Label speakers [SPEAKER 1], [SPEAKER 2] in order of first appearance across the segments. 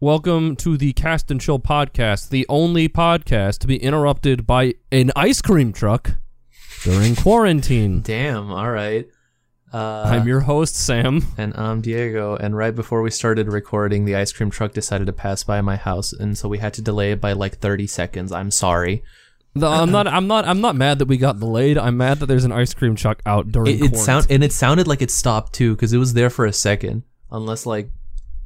[SPEAKER 1] Welcome to the Cast and Chill podcast, the only podcast to be interrupted by an ice cream truck during quarantine.
[SPEAKER 2] Damn. All right. Uh,
[SPEAKER 1] I'm your host, Sam.
[SPEAKER 2] and I'm Diego. And right before we started recording, the ice cream truck decided to pass by my house, and so we had to delay it by like 30 seconds. I'm sorry.
[SPEAKER 1] The- I'm not. I'm not. I'm not mad that we got delayed. I'm mad that there's an ice cream truck out during
[SPEAKER 2] It, it sound and it sounded like it stopped too because it was there for a second, unless like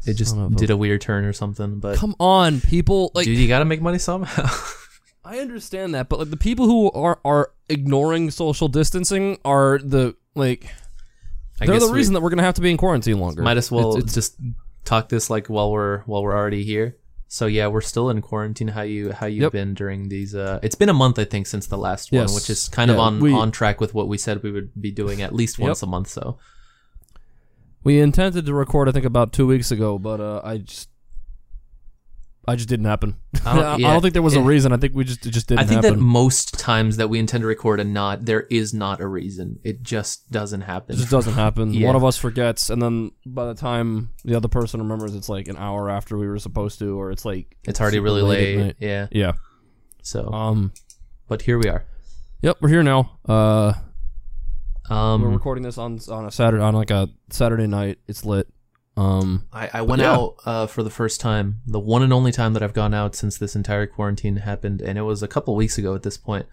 [SPEAKER 2] it just
[SPEAKER 1] Son of a-
[SPEAKER 2] did a weird turn or something. But
[SPEAKER 1] Come on, people! Like
[SPEAKER 2] dude, you gotta make money somehow.
[SPEAKER 1] I understand that, but like the people who are are ignoring social distancing are the like
[SPEAKER 2] I
[SPEAKER 1] they're
[SPEAKER 2] guess
[SPEAKER 1] the
[SPEAKER 2] we
[SPEAKER 1] reason that we're gonna have to be in quarantine longer.
[SPEAKER 2] might as well
[SPEAKER 1] It's- it's-
[SPEAKER 2] just talk this like while we're while we're already here. So yeah, we're still in quarantine. How you how you
[SPEAKER 1] Yep.
[SPEAKER 2] been during these? Uh, it's been a month, I think, since the last one, which is kind of
[SPEAKER 1] Yeah,
[SPEAKER 2] on
[SPEAKER 1] we-
[SPEAKER 2] on track with what we said we would be doing at least once a month. So
[SPEAKER 1] we intended to record, I think, about two weeks ago, but uh, I just. I just didn't happen. I
[SPEAKER 2] I
[SPEAKER 1] don't,
[SPEAKER 2] don't-
[SPEAKER 1] think there was a reason. I think we just it just didn't happen.
[SPEAKER 2] I think
[SPEAKER 1] happen.
[SPEAKER 2] that most times that we intend to record and not, there is not a reason. It just doesn't happen.
[SPEAKER 1] it just doesn't happen.
[SPEAKER 2] Yeah.
[SPEAKER 1] One of us forgets, and then by the time the other person remembers, it's like an hour after we were supposed to, or it's like
[SPEAKER 2] it's already really
[SPEAKER 1] late
[SPEAKER 2] late. Yeah.
[SPEAKER 1] Yeah.
[SPEAKER 2] So,
[SPEAKER 1] Um.
[SPEAKER 2] but here we are.
[SPEAKER 1] Yep, we're here now. Uh, we're
[SPEAKER 2] Um,
[SPEAKER 1] recording this on on a Saturday on like a Saturday night. It's lit. Um.
[SPEAKER 2] I, I went
[SPEAKER 1] yeah.
[SPEAKER 2] out uh, for the first time, the one and only time that I've gone out since this entire quarantine happened, and it was a couple weeks ago at this point.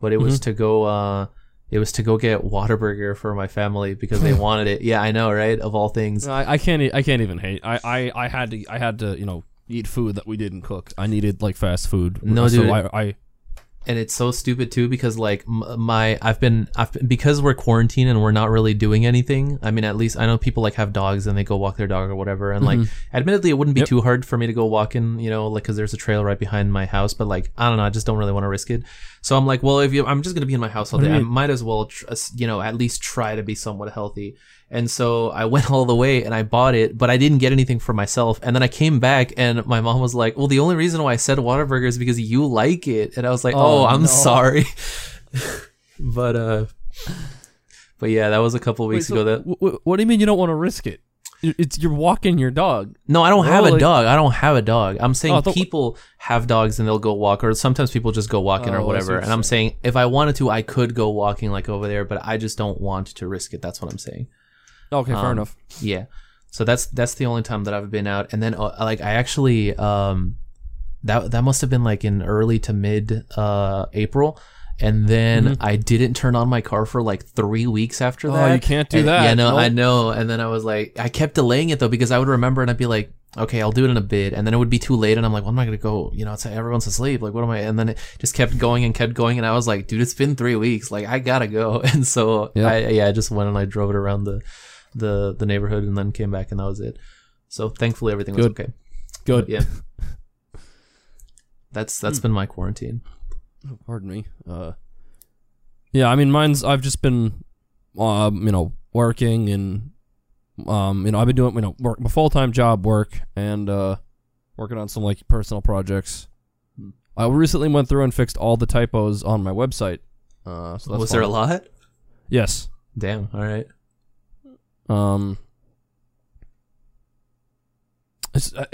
[SPEAKER 2] But it was
[SPEAKER 1] Mm-hmm.
[SPEAKER 2] to go, uh, it was to go get Whataburger for my family because they wanted it. Yeah, I know, right? Of all things,
[SPEAKER 1] I, I can't. I can't even hate. I, I I had to. I had to. You know, eat food that we didn't cook. I needed like fast food.
[SPEAKER 2] No,
[SPEAKER 1] so
[SPEAKER 2] dude.
[SPEAKER 1] I, I
[SPEAKER 2] and it's so stupid too because like my I've been I've been, because we're quarantined and we're not really doing anything. I mean, at least I know people like have dogs and they go walk their dog or whatever. And like, admittedly, it wouldn't be
[SPEAKER 1] Yep.
[SPEAKER 2] too hard for me to go walking, you know, like because there's a trail right behind my house. But like, I don't know, I just don't really want to risk it. So I'm like, well, if you, I'm just gonna be in my house all day. I might as well, tr- uh, you know, at least try to be somewhat healthy. And so I went all the way and I bought it, but I didn't get anything for myself. And then I came back and my mom was like, well, the only reason why I said Whataburger is because you like it. And I was like,
[SPEAKER 1] Oh,
[SPEAKER 2] oh, I'm
[SPEAKER 1] no.
[SPEAKER 2] sorry. but, uh, but yeah, that was a couple weeks
[SPEAKER 1] Wait, so
[SPEAKER 2] ago that,
[SPEAKER 1] wh- wh- what do you mean you don't want to risk it? It's you're walking your dog.
[SPEAKER 2] no, I don't have
[SPEAKER 1] Oh,
[SPEAKER 2] a dog. I don't have a dog. I'm saying
[SPEAKER 1] Oh,
[SPEAKER 2] people have dogs and they'll go walk or sometimes people just go walking
[SPEAKER 1] Oh,
[SPEAKER 2] or whatever. And I'm saying if I wanted to, I could go walking like over there, but I just don't want to risk it. That's what I'm saying.
[SPEAKER 1] Okay, fair
[SPEAKER 2] Um,
[SPEAKER 1] enough.
[SPEAKER 2] Yeah. So that's that's the only time that I've been out, and then uh, like I actually um that that must have been like in early to mid uh April, and then
[SPEAKER 1] Mm-hmm.
[SPEAKER 2] I didn't turn on my car for like three weeks after that.
[SPEAKER 1] Oh, you can't do
[SPEAKER 2] And-
[SPEAKER 1] that.
[SPEAKER 2] Yeah, no,
[SPEAKER 1] Nope.
[SPEAKER 2] I know. And then I was like, I kept delaying it though because I would remember and I'd be like. Okay, I'll do it in a bit, and then it would be too late, and I'm like, "Well, I'm not gonna go." You know, it's everyone's asleep. Like, what am I? And then it just kept going and kept going, and I was like, "Dude, it's been three weeks. Like, I gotta go." And so,
[SPEAKER 1] Yeah.
[SPEAKER 2] I yeah, I just went and I drove it around the the the neighborhood and then came back and that was it. So thankfully everything was
[SPEAKER 1] Good.
[SPEAKER 2] okay.
[SPEAKER 1] Good.
[SPEAKER 2] Yeah. That's that's
[SPEAKER 1] Hmm.
[SPEAKER 2] been my quarantine.
[SPEAKER 1] Pardon me. Uh, yeah, I mean, mine's. I've just been, um, you know, working and, um, you know, I've been doing, you know, work, my full time job work and uh, working on some like personal projects.
[SPEAKER 2] Hmm.
[SPEAKER 1] I recently went through and fixed all the typos on my website. Uh, so that's
[SPEAKER 2] was there a lot?
[SPEAKER 1] Yes.
[SPEAKER 2] Damn. All right.
[SPEAKER 1] Um. It's, I,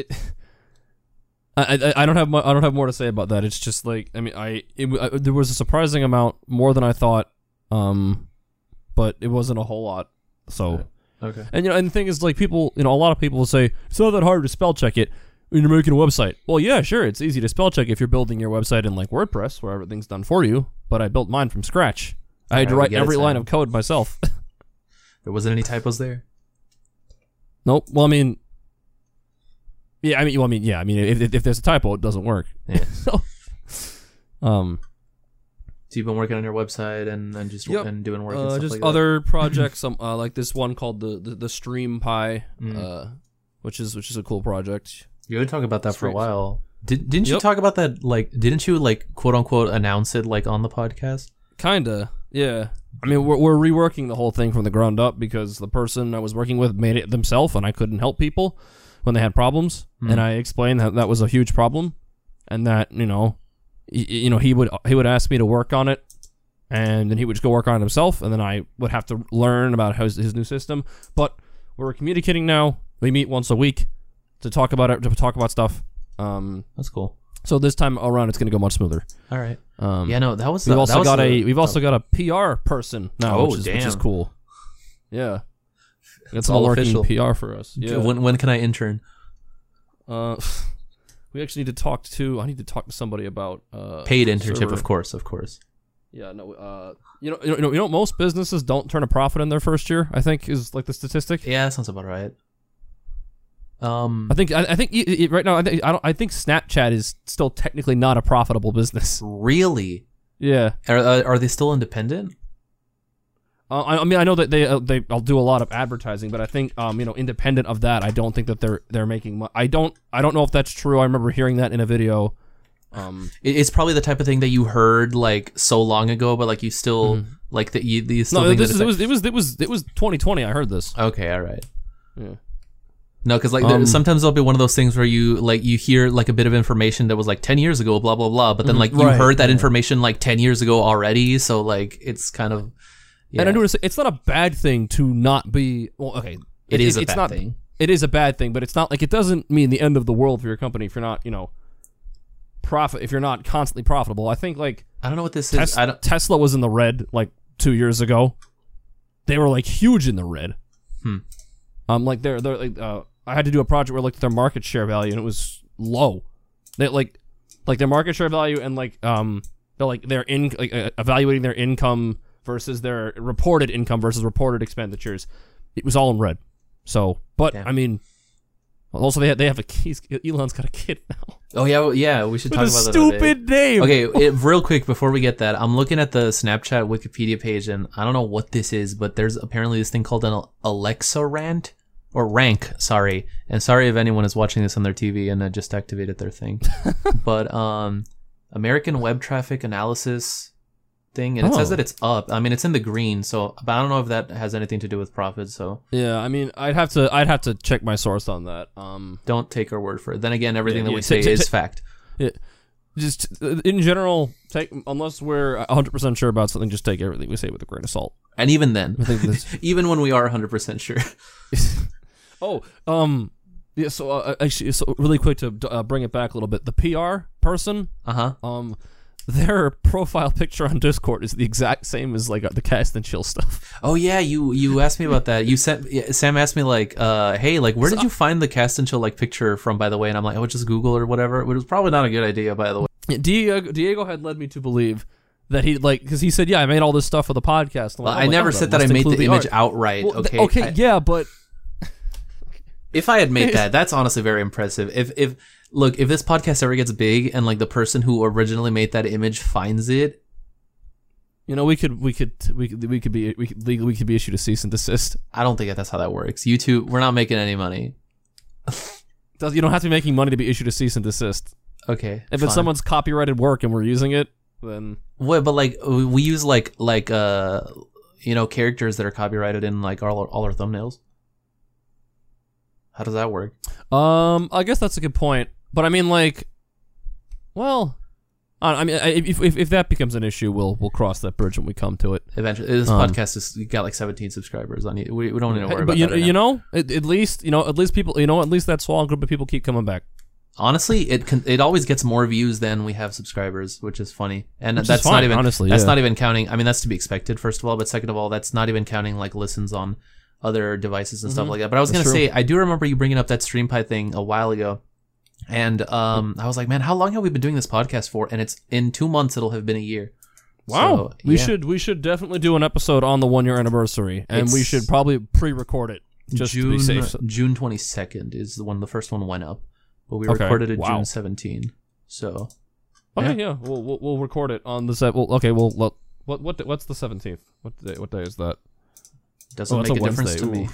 [SPEAKER 1] I, I don't have I don't have more to say about that. It's just like I mean I, it, I there was a surprising amount more than I thought. Um, but it wasn't a whole lot. So
[SPEAKER 2] Okay.
[SPEAKER 1] and you know and the thing is like people you know a lot of people will say it's not that hard to spell check it when you're making a website. Well, yeah, sure, it's easy to spell check if you're building your website in like WordPress where everything's done for you. But I built mine from scratch. I had to write every line of code myself.
[SPEAKER 2] There wasn't any typos there.
[SPEAKER 1] Nope. Well, I mean, yeah. I mean, well, I mean, yeah. I mean, if, if, if there's a typo, it doesn't work.
[SPEAKER 2] Yeah.
[SPEAKER 1] so, um,
[SPEAKER 2] So you've been working on your website and, and just
[SPEAKER 1] Yep.
[SPEAKER 2] and doing work and
[SPEAKER 1] uh,
[SPEAKER 2] stuff
[SPEAKER 1] just
[SPEAKER 2] like that?
[SPEAKER 1] other projects. Um, uh, like this one called the the, the Stream Pie,
[SPEAKER 2] Mm.
[SPEAKER 1] uh, which is which is a cool project.
[SPEAKER 2] You would talk about that for a while. Did didn't you talk about that like didn't you like quote unquote announce it like on the podcast?
[SPEAKER 1] Kinda, yeah. I mean, we're we're reworking the whole thing from the ground up because the person I was working with made it themselves, and I couldn't help people when they had problems.
[SPEAKER 2] Hmm.
[SPEAKER 1] And I explained that that was a huge problem, and that you know, y- you know, he would he would ask me to work on it, and then he would just go work on it himself, and then I would have to learn about his, his new system. But we're communicating now. We meet once a week, to talk about it to talk about stuff. Um,
[SPEAKER 2] That's cool.
[SPEAKER 1] So this time around, it's gonna go much smoother.
[SPEAKER 2] All right.
[SPEAKER 1] Um,
[SPEAKER 2] Yeah, no, that was.
[SPEAKER 1] we've
[SPEAKER 2] the-
[SPEAKER 1] also
[SPEAKER 2] was
[SPEAKER 1] got
[SPEAKER 2] the-
[SPEAKER 1] a we've also got a PR person now,
[SPEAKER 2] Oh,
[SPEAKER 1] which, is, which is cool. Yeah, that's
[SPEAKER 2] all official.
[SPEAKER 1] PR for us. Yeah.
[SPEAKER 2] When when can I intern?
[SPEAKER 1] Uh, we actually need to talk to. I need to talk to somebody about uh,
[SPEAKER 2] Paid internship,
[SPEAKER 1] server-
[SPEAKER 2] of course, of course.
[SPEAKER 1] Yeah, no. Uh, you know, you know, you know, most businesses don't turn a profit in their first year. I think is like the statistic.
[SPEAKER 2] Yeah, that sounds about right. Um,
[SPEAKER 1] I think I, I think y- y- right now I think I don't I think Snapchat is still technically not a profitable business.
[SPEAKER 2] really,
[SPEAKER 1] Yeah.
[SPEAKER 2] are are they still independent?
[SPEAKER 1] Uh, I, I mean, I know that they uh, they I'll do a lot of advertising, but I think um you know independent of that, I don't think that they're they're making. Mo- I don't I don't know if that's true. I remember hearing that in a video. Um,
[SPEAKER 2] It's probably the type of thing that you heard like so long ago, but like you still like that you, you still
[SPEAKER 1] no, this is, it was it was it was it was 2020. I heard this.
[SPEAKER 2] Okay, all right.
[SPEAKER 1] Yeah.
[SPEAKER 2] No, because like
[SPEAKER 1] Um,
[SPEAKER 2] sometimes there'll be one of those things where you like you hear like a bit of information that was like ten years ago, blah blah blah, but then
[SPEAKER 1] Mhm,
[SPEAKER 2] like you
[SPEAKER 1] right,
[SPEAKER 2] heard that
[SPEAKER 1] yeah.
[SPEAKER 2] information like ten years ago already, so like it's kind of yeah.
[SPEAKER 1] And I noticed it's not a bad thing to not be. Well, okay,
[SPEAKER 2] it is a
[SPEAKER 1] it's
[SPEAKER 2] bad
[SPEAKER 1] not,
[SPEAKER 2] thing.
[SPEAKER 1] It is a bad thing, but it's not like it doesn't mean the end of the world for your company if you're not you know profit if you're not constantly profitable. I think like
[SPEAKER 2] I don't know what this
[SPEAKER 1] Tes-
[SPEAKER 2] is. I don't.
[SPEAKER 1] Tesla was in the red like two years ago. They were like huge in the red.
[SPEAKER 2] Hmm.
[SPEAKER 1] Um, like they're they're like uh, I had to do a project where I looked at their market share value and it was low. They like like their market share value and like um they're like their in like uh, evaluating their income versus their reported income versus reported expenditures. It was all in red. So, but. I mean, also they have, they have a he's, Elon's got a kid now
[SPEAKER 2] Oh yeah, well, yeah. We should
[SPEAKER 1] with
[SPEAKER 2] talk about that.
[SPEAKER 1] stupid name.
[SPEAKER 2] Okay, it, real quick before we get that, I'm looking at the Snapchat Wikipedia page, and I don't know what this is, but there's apparently this thing called an Alexa rant or rank. Sorry, and sorry if anyone is watching this on their TV and uh, just activated their thing. but um, American Web Traffic Analysis thing, and it says
[SPEAKER 1] Oh.
[SPEAKER 2] that it's up. I mean, it's in the green, so but I don't know if that has anything to do with profit. So
[SPEAKER 1] Yeah, I mean, I'd have to I'd have to check my source on that. Um,
[SPEAKER 2] don't take our word for it. Then again, everything
[SPEAKER 1] Yeah,
[SPEAKER 2] that
[SPEAKER 1] yeah,
[SPEAKER 2] we
[SPEAKER 1] ta-
[SPEAKER 2] say
[SPEAKER 1] ta-
[SPEAKER 2] is
[SPEAKER 1] ta-
[SPEAKER 2] fact.
[SPEAKER 1] just uh, in general, take unless we're 100 percent sure about something, just take everything we say with a grain of salt.
[SPEAKER 2] And even then,
[SPEAKER 1] I
[SPEAKER 2] even when we are 100% sure.
[SPEAKER 1] oh, um, yeah. So uh, actually, so really quick to uh, bring it back a little bit, the PR person,
[SPEAKER 2] Uh huh.
[SPEAKER 1] um, their profile picture on Discord is the exact same as like uh, the cast and chill stuff.
[SPEAKER 2] Oh yeah, you you asked me about that. You sent Sam asked me like, uh, hey, like where did you find the cast and chill like picture from? By the way, and I'm like, oh, just Google or whatever. Which was probably not a good idea, by the way.
[SPEAKER 1] Diego Diego had led me to believe. That he like because he said yeah I made all this stuff for the podcast.
[SPEAKER 2] Well,
[SPEAKER 1] like,
[SPEAKER 2] I
[SPEAKER 1] oh
[SPEAKER 2] never
[SPEAKER 1] God,
[SPEAKER 2] said that I made the
[SPEAKER 1] include
[SPEAKER 2] image
[SPEAKER 1] art.
[SPEAKER 2] outright.
[SPEAKER 1] Well,
[SPEAKER 2] okay,
[SPEAKER 1] okay,
[SPEAKER 2] I-
[SPEAKER 1] yeah, but
[SPEAKER 2] if I had made that, that's honestly very impressive. If if look, if this podcast ever gets big and like the person who originally made that image finds it,
[SPEAKER 1] You know, we could, we could, we could, we could be, we could legally, we could be issued a cease and desist.
[SPEAKER 2] I don't think that that's how that works. YouTube, we're not making any money.
[SPEAKER 1] Does- You don't have to be making money to be issued a cease and desist.
[SPEAKER 2] Okay,
[SPEAKER 1] If
[SPEAKER 2] fine.
[SPEAKER 1] it's someone's copyrighted work and we're using it, then
[SPEAKER 2] what, but like we we use like like uh you know characters that are copyrighted in like all our, all our thumbnails. How does that work?
[SPEAKER 1] um, I guess that's a good point. But I mean, like, well, I I mean, I- if, if if that becomes an issue, we'll we'll cross that bridge when we come to it.
[SPEAKER 2] Eventually, this
[SPEAKER 1] Um,
[SPEAKER 2] podcast has got like 17 subscribers on it. We, we don't need to worry
[SPEAKER 1] but
[SPEAKER 2] about
[SPEAKER 1] you,
[SPEAKER 2] that. right
[SPEAKER 1] you know, at, at least you know, at least people, you know, at least that small group of people keep coming back.
[SPEAKER 2] Honestly, it can, it always gets more views than we have subscribers, which is funny. And
[SPEAKER 1] Which
[SPEAKER 2] that's
[SPEAKER 1] fine,
[SPEAKER 2] not even
[SPEAKER 1] honestly,
[SPEAKER 2] That's
[SPEAKER 1] yeah.
[SPEAKER 2] not even counting. I mean, that's to be expected, first of all. But second of all, that's not even counting like listens on other devices and stuff
[SPEAKER 1] Mhm.
[SPEAKER 2] like that. But I was gonna say, I do remember you bringing up that StreamPie thing a while ago, and um, I was like, man, how long have we been doing this podcast for? And it's in two months. It'll have been a year.
[SPEAKER 1] Wow,
[SPEAKER 2] So,
[SPEAKER 1] we
[SPEAKER 2] yeah.
[SPEAKER 1] should we should definitely do an episode on the one year anniversary, and we should probably pre-record it just
[SPEAKER 2] June
[SPEAKER 1] to be safe.
[SPEAKER 2] June 22nd is the one the first one went up, but we
[SPEAKER 1] Okay,
[SPEAKER 2] recorded it
[SPEAKER 1] wow.
[SPEAKER 2] June 17. So
[SPEAKER 1] Okay, yeah, We'll, we'll we'll record it on the set. Well, okay, well, what what what what's the seventeenth? What day? What day is that?
[SPEAKER 2] Doesn't
[SPEAKER 1] Oh,
[SPEAKER 2] make a,
[SPEAKER 1] a
[SPEAKER 2] difference to me.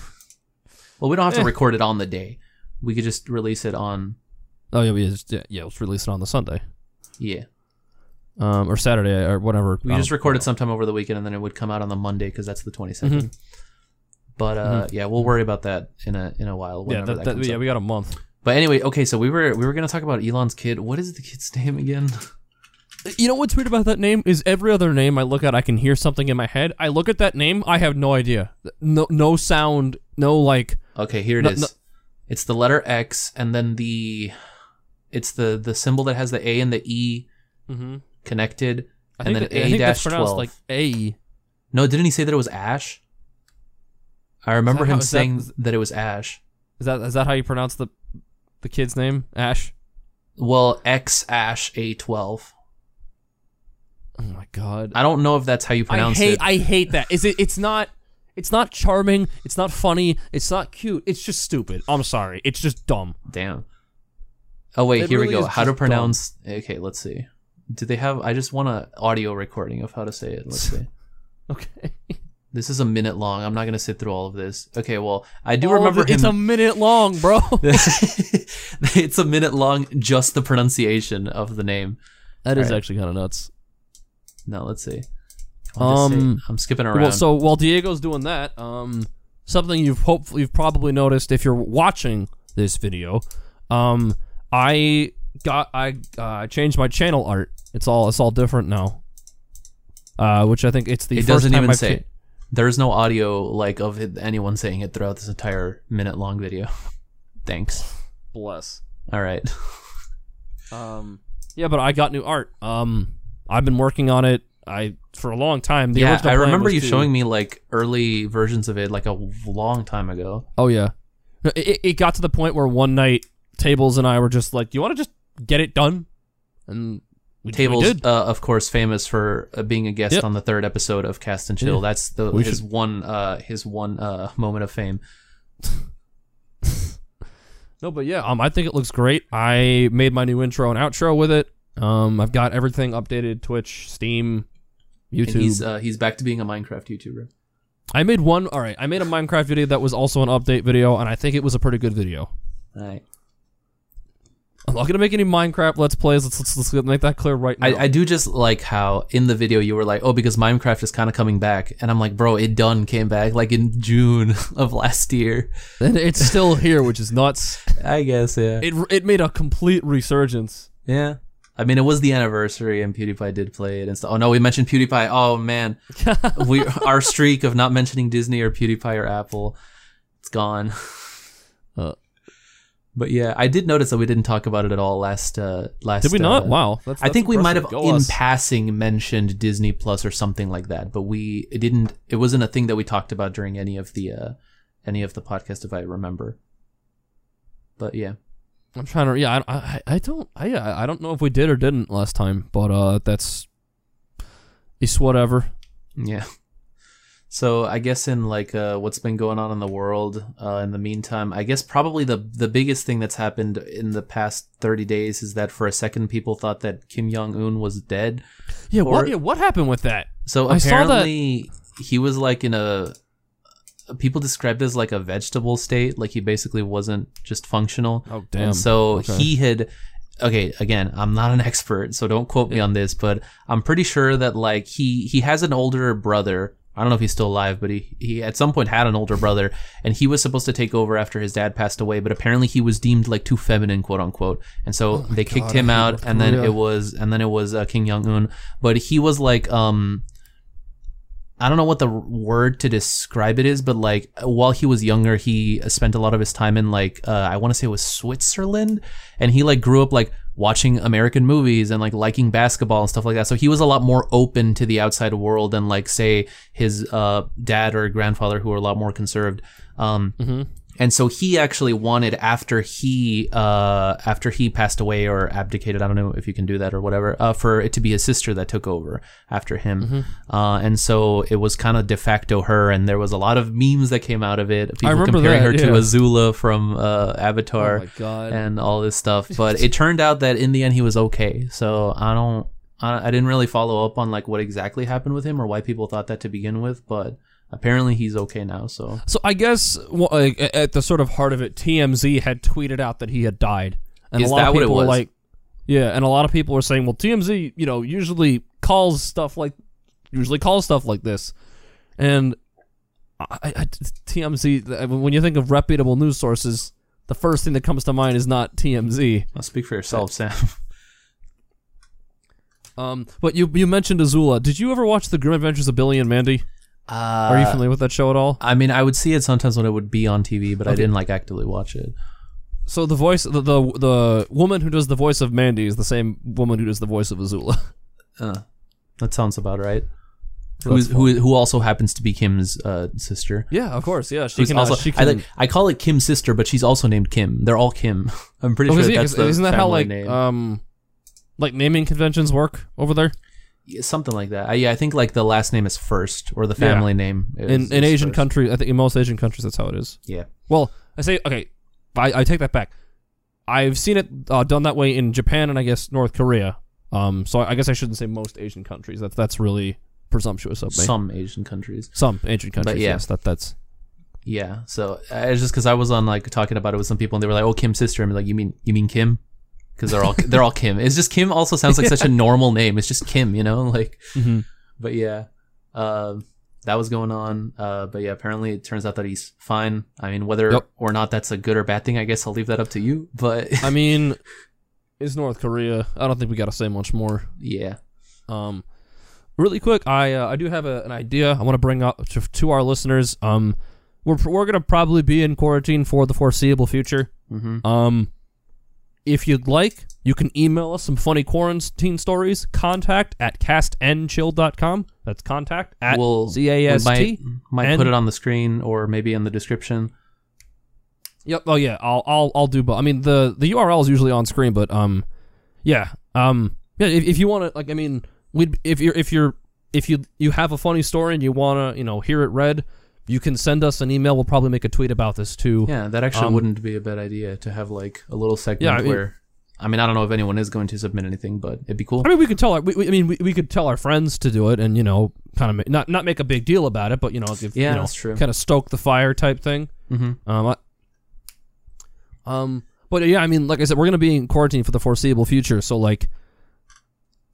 [SPEAKER 2] Well, we don't have to
[SPEAKER 1] Eh.
[SPEAKER 2] record it on the day. We could just release it on
[SPEAKER 1] Oh yeah, we just, yeah, yeah. Let's release it on the Sunday,
[SPEAKER 2] yeah.
[SPEAKER 1] um, or Saturday or whatever.
[SPEAKER 2] We
[SPEAKER 1] Um,
[SPEAKER 2] just recorded sometime over the weekend, and then it would come out on the Monday because that's the 22nd.
[SPEAKER 1] Mhm.
[SPEAKER 2] But uh, yeah, we'll worry about that in a in a while.
[SPEAKER 1] Yeah, that,
[SPEAKER 2] that,
[SPEAKER 1] that, yeah,
[SPEAKER 2] up.
[SPEAKER 1] we got a month.
[SPEAKER 2] But anyway, okay, so we were we were gonna talk about Elon's kid. What is the kid's name again?
[SPEAKER 1] You know what's weird about that name is every other name I look at, I can hear something in my head. I look at that name, I have no idea. No, no sound, no like.
[SPEAKER 2] Okay, here it
[SPEAKER 1] No-
[SPEAKER 2] is.
[SPEAKER 1] no-
[SPEAKER 2] It's the letter X and then the it's the the symbol that has the A and the E
[SPEAKER 1] Mm-hmm.
[SPEAKER 2] connected.
[SPEAKER 1] I
[SPEAKER 2] And
[SPEAKER 1] think,
[SPEAKER 2] then
[SPEAKER 1] think that's
[SPEAKER 2] A-12.
[SPEAKER 1] like A.
[SPEAKER 2] No, didn't he say that it was Ash? I remember him
[SPEAKER 1] how- is that-
[SPEAKER 2] saying that, it was Ash.
[SPEAKER 1] Is that is that how you pronounce the the kid's name? Ash.
[SPEAKER 2] Well, X Ash A12.
[SPEAKER 1] Oh my god.
[SPEAKER 2] I don't know if that's how you
[SPEAKER 1] I
[SPEAKER 2] pronounce
[SPEAKER 1] hate
[SPEAKER 2] it.
[SPEAKER 1] I hate that. Is it? It's not. It's not charming. It's not funny. It's not cute. It's just stupid. I'm sorry. It's just dumb.
[SPEAKER 2] Damn. Oh wait,
[SPEAKER 1] It
[SPEAKER 2] here
[SPEAKER 1] really
[SPEAKER 2] we go.
[SPEAKER 1] is
[SPEAKER 2] How to
[SPEAKER 1] just
[SPEAKER 2] pronounce? Okay, let's see. Do they have? I just want a audio recording of how to say it. Let's see.
[SPEAKER 1] Okay.
[SPEAKER 2] This is a minute long. I'm not gonna sit through all of this. Okay, well, I do
[SPEAKER 1] All
[SPEAKER 2] remember
[SPEAKER 1] it- It's a minute long, bro.
[SPEAKER 2] it's a minute long, just the pronunciation of the name.
[SPEAKER 1] that is
[SPEAKER 2] Right.
[SPEAKER 1] actually kind of nuts.
[SPEAKER 2] No, let's see. I'll just say-
[SPEAKER 1] Um,
[SPEAKER 2] I'm skipping around.
[SPEAKER 1] Well, so while Diego's doing that, um, something you've hopefully you've probably noticed if you're watching this video, um, I got I uh, changed my channel art. It's all it's all different now. Uh, which I think it's the
[SPEAKER 2] it
[SPEAKER 1] first
[SPEAKER 2] doesn't
[SPEAKER 1] time
[SPEAKER 2] even
[SPEAKER 1] I've
[SPEAKER 2] say.
[SPEAKER 1] cha-
[SPEAKER 2] There's no audio like of it, anyone saying it throughout this entire minute long video. Thanks.
[SPEAKER 1] bless.
[SPEAKER 2] All right.
[SPEAKER 1] Um, yeah, but I got new art. Um, I've been working on it. I for a long time. The
[SPEAKER 2] yeah, I remember you
[SPEAKER 1] to-
[SPEAKER 2] showing me like early versions of it like a long time ago.
[SPEAKER 1] Oh yeah, it, it got to the point where one night Tables and I were just like, "Do you want to just get it done?" And we, we
[SPEAKER 2] Tables,
[SPEAKER 1] did.
[SPEAKER 2] uh, of course, famous for uh, being a guest
[SPEAKER 1] Yep.
[SPEAKER 2] on the third episode of Cast and Chill.
[SPEAKER 1] Yeah.
[SPEAKER 2] That's the
[SPEAKER 1] We
[SPEAKER 2] his
[SPEAKER 1] should-
[SPEAKER 2] one uh, his one uh, moment of fame.
[SPEAKER 1] No, but yeah, um, I think it looks great. I made my new intro and outro with it. Um, I've got everything updated: Twitch, Steam,
[SPEAKER 2] And
[SPEAKER 1] YouTube.
[SPEAKER 2] he's uh, he's back to being a Minecraft YouTuber.
[SPEAKER 1] I made one. All right, I made a Minecraft video that was also an update video, and I think it was a pretty good video.
[SPEAKER 2] All right.
[SPEAKER 1] I'm not gonna make any Minecraft let's plays. Let's let's, let's make that clear right now.
[SPEAKER 2] I, I do just like how in the video you were like, oh, because Minecraft is kind of coming back, and I'm like, bro, it done came back like in June of last year.
[SPEAKER 1] and it's still here, which is nuts.
[SPEAKER 2] I guess, yeah,
[SPEAKER 1] It it made a complete resurgence.
[SPEAKER 2] yeah. I mean, it was the anniversary, and PewDiePie did play it and stuff. Oh no, we mentioned PewDiePie. Oh man, we our streak of not mentioning Disney or PewDiePie or Apple, it's gone.
[SPEAKER 1] Uh.
[SPEAKER 2] but yeah, I did notice that we didn't talk about it at all last. Uh, last
[SPEAKER 1] Did we not?
[SPEAKER 2] uh,
[SPEAKER 1] wow, that's,
[SPEAKER 2] I
[SPEAKER 1] that's
[SPEAKER 2] think we might have.
[SPEAKER 1] Go
[SPEAKER 2] in
[SPEAKER 1] us.
[SPEAKER 2] passing mentioned Disney Plus or something like that, but we it didn't. It wasn't a thing that we talked about during any of the uh, any of the podcast, if I remember. But yeah,
[SPEAKER 1] I'm trying to. Yeah, I, I, I don't. I, I don't know if we did or didn't last time, but uh, that's it's whatever.
[SPEAKER 2] yeah. So I guess in like uh, what's been going on in the world uh, in the meantime, I guess probably the the biggest thing that's happened in the past thirty days is that for a second people thought that Kim Jong Un was dead.
[SPEAKER 1] Yeah, what? Yeah, what happened with that?
[SPEAKER 2] So
[SPEAKER 1] I saw that-
[SPEAKER 2] apparently he was like in a people described as like a vegetable state, like he basically wasn't just functional.
[SPEAKER 1] Oh damn.
[SPEAKER 2] And so
[SPEAKER 1] Okay.
[SPEAKER 2] he had okay, again, I'm not an expert, so don't quote me on this, but I'm pretty sure that like he he has an older brother. I don't know if he's still alive, but he, he at some point had an older brother, and he was supposed to take over after his dad passed away. But apparently, he was deemed like too feminine, quote unquote, and so they kicked
[SPEAKER 1] Oh God,
[SPEAKER 2] him out. And then it was and then it was uh, Kim Jong Un, but he was like um I don't know what the word to describe it is, but like while he was younger, he spent a lot of his time in like uh, I want to say it was Switzerland, and he like grew up like watching American movies and like liking basketball and stuff like that. So he was a lot more open to the outside world than like say his uh, dad or grandfather, who were a lot more conserved. Um, and so he actually wanted after he uh after he passed away or abdicated i don't know if you can do that or whatever uh for it to be his sister that took over after him. Uh and so it was kind of de facto her and there was a lot of memes that came out of it people comparing
[SPEAKER 1] that,
[SPEAKER 2] her to azula from uh avatar
[SPEAKER 1] Oh
[SPEAKER 2] and all this stuff but it turned out that in the end he was okay. So i don't I, I didn't really follow up on like what exactly happened with him or why people thought that to begin with but apparently he's okay now so
[SPEAKER 1] So I guess well, like, at the sort of heart of it, TMZ had tweeted out that he had died, and
[SPEAKER 2] Is
[SPEAKER 1] a lot
[SPEAKER 2] that
[SPEAKER 1] of people were like, yeah, and a lot of people were saying, well, TMZ, you know, usually calls stuff like, usually calls stuff like this, and I, I, TMZ. When you think of reputable news sources, the first thing that comes to mind is not TMZ.
[SPEAKER 2] I'll speak for yourself, Sam.
[SPEAKER 1] Um, but you you mentioned Azula. Did you ever watch the Grim Adventures of Billy and Mandy?
[SPEAKER 2] Uh,
[SPEAKER 1] Are you familiar with that show at all?
[SPEAKER 2] I mean, I would see it sometimes when it would be on TV, but I didn't like actively watch it.
[SPEAKER 1] so the voice the, the the woman who does the voice of Mandy is the same woman who does the voice of Azula.
[SPEAKER 2] Uh, that sounds about right.
[SPEAKER 1] So
[SPEAKER 2] Who's, who who also happens to be Kim's uh, sister.
[SPEAKER 1] Yeah, of course. Yeah, she
[SPEAKER 2] Who's
[SPEAKER 1] can
[SPEAKER 2] also
[SPEAKER 1] uh, she
[SPEAKER 2] I
[SPEAKER 1] can.
[SPEAKER 2] like I call it Kim's sister, but she's also named Kim. They're all Kim. I'm pretty
[SPEAKER 1] Oh,
[SPEAKER 2] sure
[SPEAKER 1] is it-
[SPEAKER 2] that's the
[SPEAKER 1] isn't that how
[SPEAKER 2] family
[SPEAKER 1] like
[SPEAKER 2] name.
[SPEAKER 1] um like naming conventions work over there
[SPEAKER 2] Yeah, something like that. I, yeah, I think like the last name is first or the
[SPEAKER 1] Yeah.
[SPEAKER 2] family name is,
[SPEAKER 1] in in
[SPEAKER 2] is
[SPEAKER 1] Asian
[SPEAKER 2] first.
[SPEAKER 1] countries? I think in most Asian countries that's how it is.
[SPEAKER 2] Yeah.
[SPEAKER 1] Well, I say okay. I, I take that back. I've seen it uh, done that way in Japan and I guess North Korea. Um, so I guess I shouldn't say most Asian countries. That's that's really presumptuous of me.
[SPEAKER 2] Some Asian countries.
[SPEAKER 1] Some Asian countries,
[SPEAKER 2] yeah.
[SPEAKER 1] yes. That that's
[SPEAKER 2] Yeah. So uh, it's just because I was on like talking about it with some people and they were like, "Oh, Kim's sister." I'm like, "You mean you mean Kim?" Because they're all they're all Kim. It's just Kim. Also sounds like such a normal name. It's just Kim, you know. Like, but yeah, uh, that was going on. Uh, but yeah, apparently it turns out that he's fine. I mean, whether
[SPEAKER 1] Yep.
[SPEAKER 2] or not that's a good or bad thing, I guess I'll leave that up to you. But
[SPEAKER 1] I mean, it's North Korea. I don't think we got to say much more.
[SPEAKER 2] yeah,
[SPEAKER 1] Um, really quick, I uh, I do have a, an idea I want to bring up to, to our listeners. Um, we're we're gonna probably be in quarantine for the foreseeable future.
[SPEAKER 2] hmm
[SPEAKER 1] Um, if you'd like, you can email us some funny quarantine stories. Contact at castnchill.com. That's contact at
[SPEAKER 2] we'll
[SPEAKER 1] Z A S
[SPEAKER 2] we might, might put it on the screen or maybe in the description.
[SPEAKER 1] Yep. Oh yeah. I'll I'll I'll do. But I mean the the URL is usually on screen. But um, yeah. Um, yeah. If, if you want to, like, I mean, we would if you're if you're if you you have a funny story and you want to you know hear it read, you can send us an email. We'll probably make a tweet about this too.
[SPEAKER 2] Yeah, that actually
[SPEAKER 1] Um,
[SPEAKER 2] wouldn't be a bad idea to have like a little segment
[SPEAKER 1] Yeah, I mean-
[SPEAKER 2] where. I mean, I don't know if anyone is going to submit anything, but it'd be cool.
[SPEAKER 1] I mean, we could tell our. We, we, I mean, we, we could tell our friends to do it, and you know, kind of not not make a big deal about it, but you know, give,
[SPEAKER 2] Yeah,
[SPEAKER 1] you know,
[SPEAKER 2] that's true.
[SPEAKER 1] Kind of stoke the fire type thing.
[SPEAKER 2] Mm-hmm.
[SPEAKER 1] Um, I, um, but yeah, I mean, like I said, we're gonna be in quarantine for the foreseeable future. So like,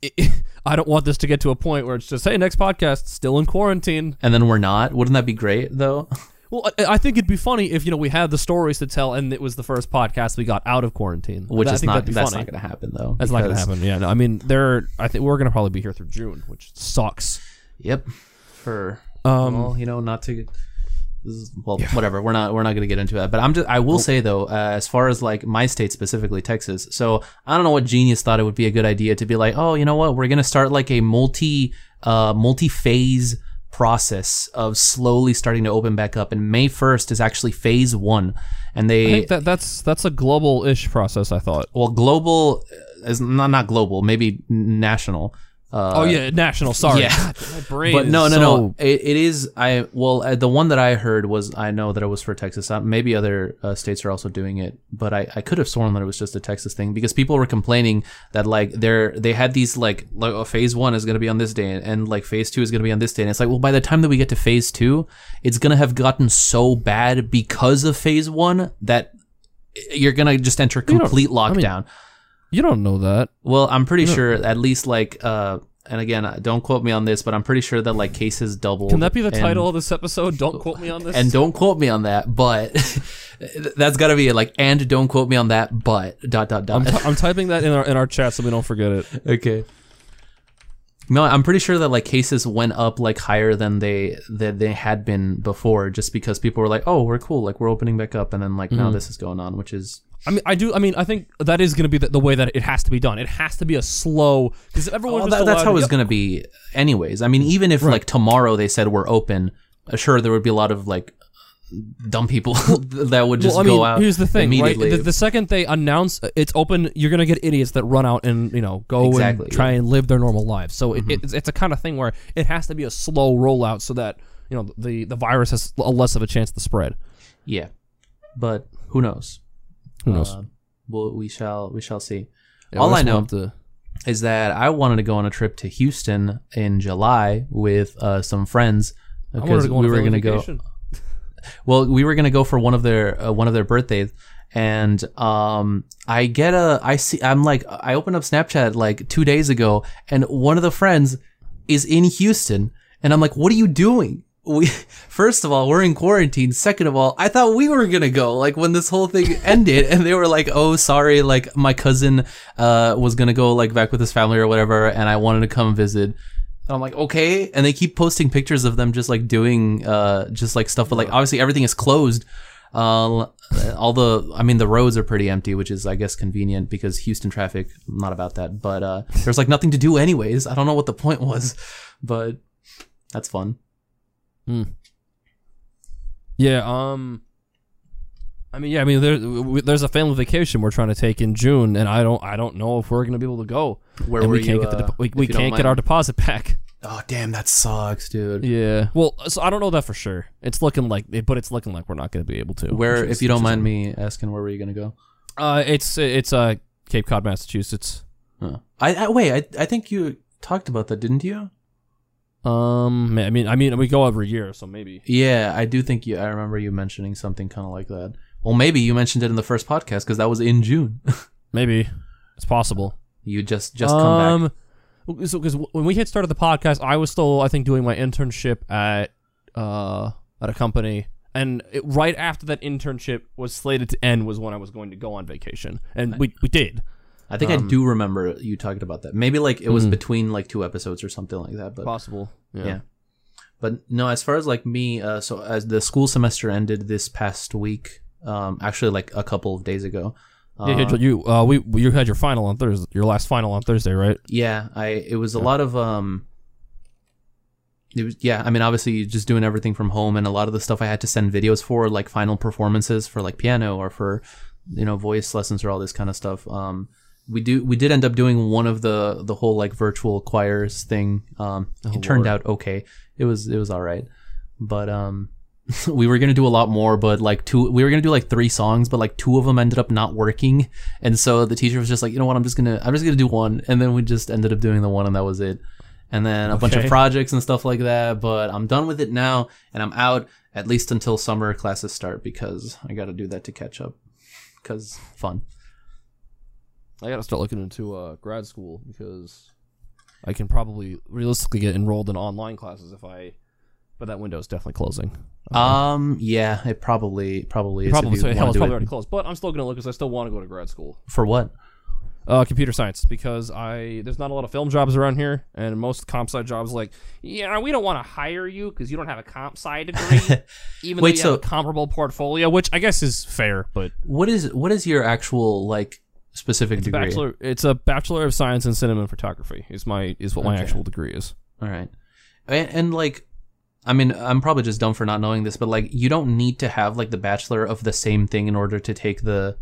[SPEAKER 1] i I don't want this to get to a point where it's just, hey, next podcast still in quarantine.
[SPEAKER 2] And then we're not. Wouldn't that be great though?
[SPEAKER 1] Well, I, I think it'd be funny if you know we had the stories to tell, and it was the first podcast we got out of quarantine.
[SPEAKER 2] Which
[SPEAKER 1] I
[SPEAKER 2] is
[SPEAKER 1] think
[SPEAKER 2] not.
[SPEAKER 1] that'd be
[SPEAKER 2] That's
[SPEAKER 1] funny.
[SPEAKER 2] not going to happen though.
[SPEAKER 1] That's not gonna
[SPEAKER 2] because-
[SPEAKER 1] happen. Yeah, no, I mean, there. I think we're gonna probably be here through June, which sucks.
[SPEAKER 2] Yep. For
[SPEAKER 1] Um,
[SPEAKER 2] well, you know, not to. Is, well, whatever. We're not. We're not going to get into that. But I'm just. I will say though, uh, as far as like my state specifically, Texas. So I don't know what genius thought it would be a good idea to be like, oh, you know what? We're going to start like a multi, uh, multi-phase process of slowly starting to open back up. And May 1st is actually phase one, and
[SPEAKER 1] I
[SPEAKER 2] they
[SPEAKER 1] think that that's that's a global-ish process. I thought.
[SPEAKER 2] well, global is not not global, maybe national. Uh,
[SPEAKER 1] oh yeah, national. Sorry,
[SPEAKER 2] yeah.
[SPEAKER 1] My brain.
[SPEAKER 2] but no, no,
[SPEAKER 1] so-
[SPEAKER 2] no. It, it is. I well, uh, the one that I heard was I know that it was for Texas. Uh, maybe other uh, states are also doing it, but I, I could have sworn that it was just a Texas thing because people were complaining that like they're they had these like like oh, phase one is going to be on this day and, and like phase two is going to be on this day, and it's like well by the time that we get to phase two, it's going to have gotten so bad because of phase one that you're going to just enter complete
[SPEAKER 1] I mean-
[SPEAKER 2] lockdown.
[SPEAKER 1] You don't know that.
[SPEAKER 2] Well, I'm pretty sure at least like uh and again, uh, don't quote me on this, but I'm pretty sure that like cases doubled.
[SPEAKER 1] Can that be the
[SPEAKER 2] and-
[SPEAKER 1] title of this episode? Don't quote me on this.
[SPEAKER 2] And don't quote me on that, but that's got to be it. Like, and don't quote me on that, but dot dot
[SPEAKER 1] I'm,
[SPEAKER 2] dot.
[SPEAKER 1] t- I'm typing that in our in our chat so we don't forget it.
[SPEAKER 2] okay. No, I'm pretty sure that like cases went up like higher than they that they had been before, just because people were like, "Oh, we're cool, like we're opening back up," and then like
[SPEAKER 1] Mm-hmm.
[SPEAKER 2] now this is going on, which is
[SPEAKER 1] I mean, I do. I mean, I think that is going to be the, the way that it has to be done. It has to be a slow because everyone.
[SPEAKER 2] Well, that, that's how it's going to be, anyways. I mean, even if like tomorrow they said we're open, uh, sure there would be a lot of like dumb people that would just
[SPEAKER 1] Well, I mean,
[SPEAKER 2] go out.
[SPEAKER 1] here's the thing, right?
[SPEAKER 2] immediately.
[SPEAKER 1] The, the second they announce it's open, you're gonna get idiots that run out and you know go
[SPEAKER 2] Exactly,
[SPEAKER 1] and try and live their normal lives. So
[SPEAKER 2] Mm-hmm.
[SPEAKER 1] it, it's, it's a kind of thing where it has to be a slow rollout so that you know the the virus has a less of a chance to spread.
[SPEAKER 2] yeah, but who knows?
[SPEAKER 1] Who knows?
[SPEAKER 2] Uh, well, we shall we shall see.
[SPEAKER 1] Yeah,
[SPEAKER 2] all I know
[SPEAKER 1] to-
[SPEAKER 2] is that I wanted to go on a trip to Houston in July with uh, some friends because
[SPEAKER 1] to
[SPEAKER 2] we were going to go. Well, we were gonna go for one of their uh, one of their birthdays, and um, I get a I see I'm like I opened up Snapchat like two days ago, and one of the friends is in Houston, and I'm like, what are you doing? We first of all we're in quarantine. Second of all, I thought we were gonna go like when this whole thing ended, and they were like, oh sorry, like my cousin uh was gonna go like back with his family or whatever, and I wanted to come visit. And I'm like, okay. And they keep posting pictures of them just like doing, uh, just like stuff, but like obviously everything is closed. Uh, all the I mean the roads are pretty empty, which is I guess convenient because Houston traffic. I'm not about that, but uh, there's like nothing to do anyways. I don't know what the point was, but that's fun.
[SPEAKER 1] Yeah. Um. I mean, yeah. I mean, there, there's a family vacation we're trying to take in June, and I don't, I don't know if we're gonna be able to go.
[SPEAKER 2] Where
[SPEAKER 1] and we can't
[SPEAKER 2] you,
[SPEAKER 1] get the,
[SPEAKER 2] uh,
[SPEAKER 1] we, we can't get our deposit back.
[SPEAKER 2] Oh damn, that sucks, dude.
[SPEAKER 1] Yeah. Well, so I don't know that for sure. It's looking like, but it's looking like we're not gonna be able to.
[SPEAKER 2] Where, if you don't
[SPEAKER 1] is-
[SPEAKER 2] mind me asking, where were you gonna go?
[SPEAKER 1] uh, it's it's uh Cape Cod, Massachusetts.
[SPEAKER 2] Huh. I, I wait. I I think you talked about that, didn't you?
[SPEAKER 1] Um, I mean, I mean, we go every year, so maybe.
[SPEAKER 2] Yeah, I do think you. I remember you mentioning something kind of like that. Well, maybe you mentioned it in the first podcast because that was in June.
[SPEAKER 1] Maybe it's possible.
[SPEAKER 2] you just just come back.
[SPEAKER 1] um, So, because when we had started the podcast, I was still, I think, doing my internship at uh at a company, and it, right after that internship was slated to end was when I was going to go on vacation, and we we did.
[SPEAKER 2] I think I
[SPEAKER 1] um,
[SPEAKER 2] do remember you talking about that. Maybe like it was
[SPEAKER 1] Mhm.
[SPEAKER 2] between like two episodes or something like that. But
[SPEAKER 1] Possible. Yeah.
[SPEAKER 2] yeah. But no, as far as like me, uh, so as the school semester ended this past week, um, actually like a couple of days ago.
[SPEAKER 1] Yeah,
[SPEAKER 2] uh,
[SPEAKER 1] yeah, you uh we you had your final on Thursday, your last final on Thursday, right?
[SPEAKER 2] yeah, I it was a lot of um. It was yeah. I mean, obviously, just doing everything from home, and a lot of the stuff I had to send videos for, like final performances for like piano or for, you know, voice lessons or all this kind of stuff. Um, we do we did end up doing one of the the whole like virtual choirs thing. Um, it turned
[SPEAKER 1] Lord.
[SPEAKER 2] out okay. It was it was all right, but um, we were gonna do a lot more, but like two, we were gonna do like three songs, but like two of them ended up not working, and so the teacher was just like, you know what, I'm just gonna I'm just gonna do one, and then we just ended up doing the one, and that was it. And then a bunch of projects and stuff like that, but I'm done with it now, and I'm out at least until summer classes start because I got to do that to catch up. Cause fun.
[SPEAKER 1] I gotta start looking into uh grad school because I can probably realistically get enrolled in online classes if I, but that window is definitely closing.
[SPEAKER 2] Um, yeah, it probably probably is.
[SPEAKER 1] probably
[SPEAKER 2] if you
[SPEAKER 1] so hell, it's probably
[SPEAKER 2] it.
[SPEAKER 1] already closed, but I'm still gonna look because I still want to go to grad school.
[SPEAKER 2] for what?
[SPEAKER 1] Uh, computer science because I there's not a lot of film jobs around here, and most comp sci jobs like yeah we don't want to hire you because you don't have a comp sci degree, even
[SPEAKER 2] Wait,
[SPEAKER 1] though you
[SPEAKER 2] so-
[SPEAKER 1] have a comparable portfolio, which I guess is fair, but
[SPEAKER 2] What is what is your actual like specific degree?
[SPEAKER 1] bachelor it's a bachelor of science in cinema and photography is my is what my
[SPEAKER 2] Okay.
[SPEAKER 1] actual degree is.
[SPEAKER 2] All right, and, and like, I mean, I'm probably just dumb for not knowing this, but like, you don't need to have like the bachelor of the same thing in order to take the,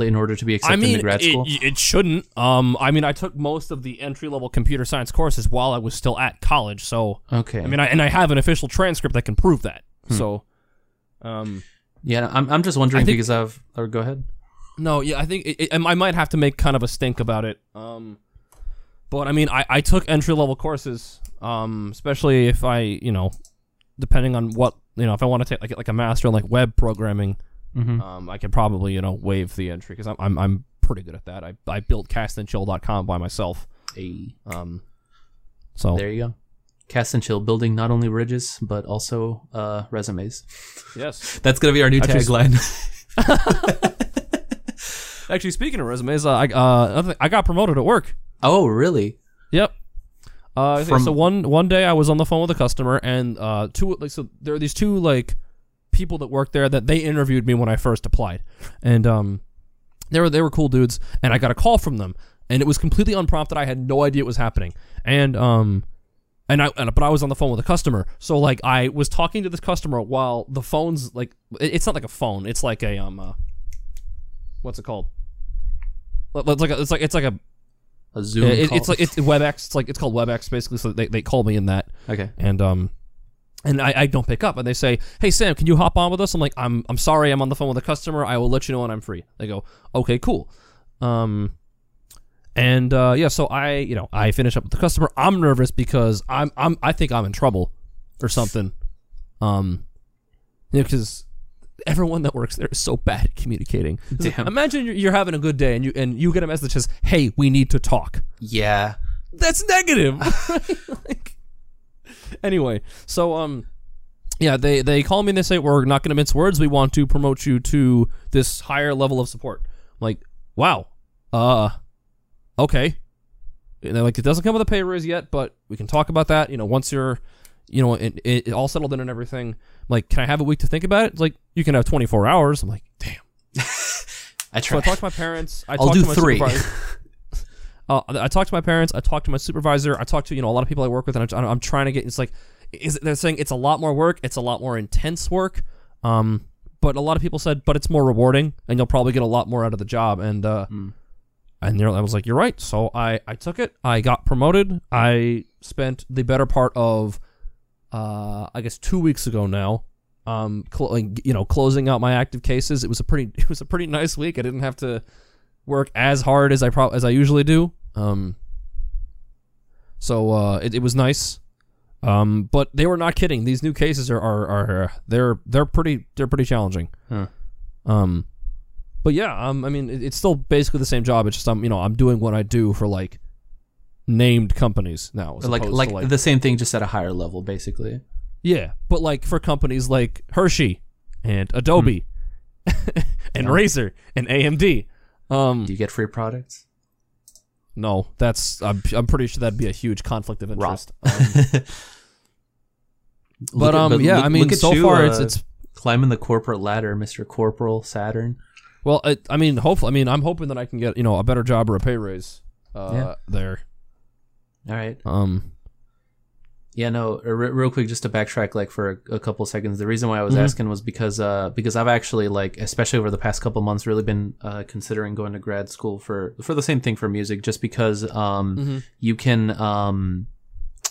[SPEAKER 2] in order to be accepted
[SPEAKER 1] I mean,
[SPEAKER 2] into grad school.
[SPEAKER 1] it shouldn't. Um, I mean, I took most of the entry level computer science courses while I was still at college, so
[SPEAKER 2] okay,
[SPEAKER 1] I mean, I, and I have an official transcript that can prove that.
[SPEAKER 2] Hmm.
[SPEAKER 1] So, um,
[SPEAKER 2] yeah, I'm I'm just wondering
[SPEAKER 1] think-
[SPEAKER 2] because I've or go ahead.
[SPEAKER 1] No, yeah, I think it, it, I might have to make kind of a stink about it. Um, but I mean, I, I took entry level courses, um, especially if I, you know, depending on what you know, if I want to take like like a master in like web programming,
[SPEAKER 2] Mhm.
[SPEAKER 1] um, I could probably you know waive the entry because I'm, I'm I'm pretty good at that. I I built castandchill.com by myself.
[SPEAKER 2] Hey,
[SPEAKER 1] Um, so
[SPEAKER 2] there you go. Cast and chill, building not only bridges but also uh, resumes.
[SPEAKER 1] yes.
[SPEAKER 2] That's gonna be our new tagline.
[SPEAKER 1] Actually, speaking of resumes, uh, I uh I got promoted at work.
[SPEAKER 2] oh, really?
[SPEAKER 1] Yep. Uh,
[SPEAKER 2] From-
[SPEAKER 1] so one one day I was on the phone with a customer, and uh, two like so there are these two like people that work there that they interviewed me when I first applied, and um, they were they were cool dudes, and I got a call from them, and it was completely unprompted. I had no idea it was happening, and um, and I and, but I was on the phone with a customer, so like I was talking to this customer while the phone's like it- it's not like a phone, it's like a um, uh, what's it called? It's like a, it's like it's like a
[SPEAKER 2] A Zoom.
[SPEAKER 1] it-
[SPEAKER 2] call.
[SPEAKER 1] it's like it's WebEx. It's like it's called WebEx basically. So they, they call me in that,
[SPEAKER 2] okay.
[SPEAKER 1] and um, and I, I don't pick up, and they say, "Hey Sam, can you hop on with us?" I'm like, "I'm I'm sorry, I'm on the phone with a customer. I will let you know when I'm free." They go, "Okay, cool." Um, and uh, yeah, so I you know I finish up with the customer. I'm nervous because I'm I'm I think I'm in trouble or something. Um, you know, because everyone that works there is so bad at communicating.
[SPEAKER 2] Damn.
[SPEAKER 1] Imagine you're, you're having a good day and you and you get a message that says, "Hey, we need to talk."
[SPEAKER 2] Yeah.
[SPEAKER 1] that's negative. like, anyway, so um, yeah, they they call me and they say we're not going to mince words. We want to promote you to this higher level of support. I'm like, wow, uh, okay. And they're like, it doesn't come with a pay raise yet, but we can talk about that. You know, once you're, you know, it, it, it all settled in and everything. I'm like, can I have a week to think about it? It's like, you can have 24 hours. I'm like, damn.
[SPEAKER 2] I
[SPEAKER 1] So
[SPEAKER 2] try.
[SPEAKER 1] I talked to my parents. I
[SPEAKER 2] I'll
[SPEAKER 1] talked
[SPEAKER 2] do
[SPEAKER 1] to my
[SPEAKER 2] three.
[SPEAKER 1] supervisor. uh, I talked to my parents. I talked to my supervisor. I talked to you know a lot of people I work with, and I'm, I'm trying to get. It's like, is they're saying it's a lot more work. It's a lot more intense work. Um, but a lot of people said, but it's more rewarding, and you'll probably get a lot more out of the job. And uh,
[SPEAKER 2] Hmm.
[SPEAKER 1] and they're- I was like, you're right. So I I took it. I got promoted. I spent the better part of, uh, I guess two weeks ago now. Um, cl- like, you know, closing out my active cases. It was a pretty, it was a pretty nice week. I didn't have to work as hard as I pro- as I usually do. Um, so uh, it, it was nice. Um, but they were not kidding. These new cases are, are, are they're they're pretty they're pretty challenging.
[SPEAKER 2] Huh.
[SPEAKER 1] Um, but yeah, um, I mean it, it's still basically the same job. It's just I'm you know I'm doing what I do for like named companies now.
[SPEAKER 2] like like,
[SPEAKER 1] to,
[SPEAKER 2] the same thing, just at a higher level, basically.
[SPEAKER 1] yeah, but like for companies like Hershey and Adobe and
[SPEAKER 2] Oh.
[SPEAKER 1] Razer and AMD. Um,
[SPEAKER 2] Do you get free products?
[SPEAKER 1] no, that's I'm I'm pretty sure that'd be a huge conflict of interest. Um, but um, yeah, I mean, so far it's it's
[SPEAKER 2] uh, climbing the corporate ladder, Mister Corporal Saturn.
[SPEAKER 1] well, it, I mean, hopefully, I mean, I'm hoping that I can get you know a better job or a pay raise. Uh,
[SPEAKER 2] Yeah.
[SPEAKER 1] there.
[SPEAKER 2] All right.
[SPEAKER 1] Um,
[SPEAKER 2] Yeah, no. uh, re- real quick, just to backtrack, like for a, a couple seconds. The reason why I was
[SPEAKER 1] Mhm.
[SPEAKER 2] asking was because, uh, because I've actually like, especially over the past couple months, really been uh, considering going to grad school for for the same thing for music, just because um,
[SPEAKER 1] Mhm.
[SPEAKER 2] you can um,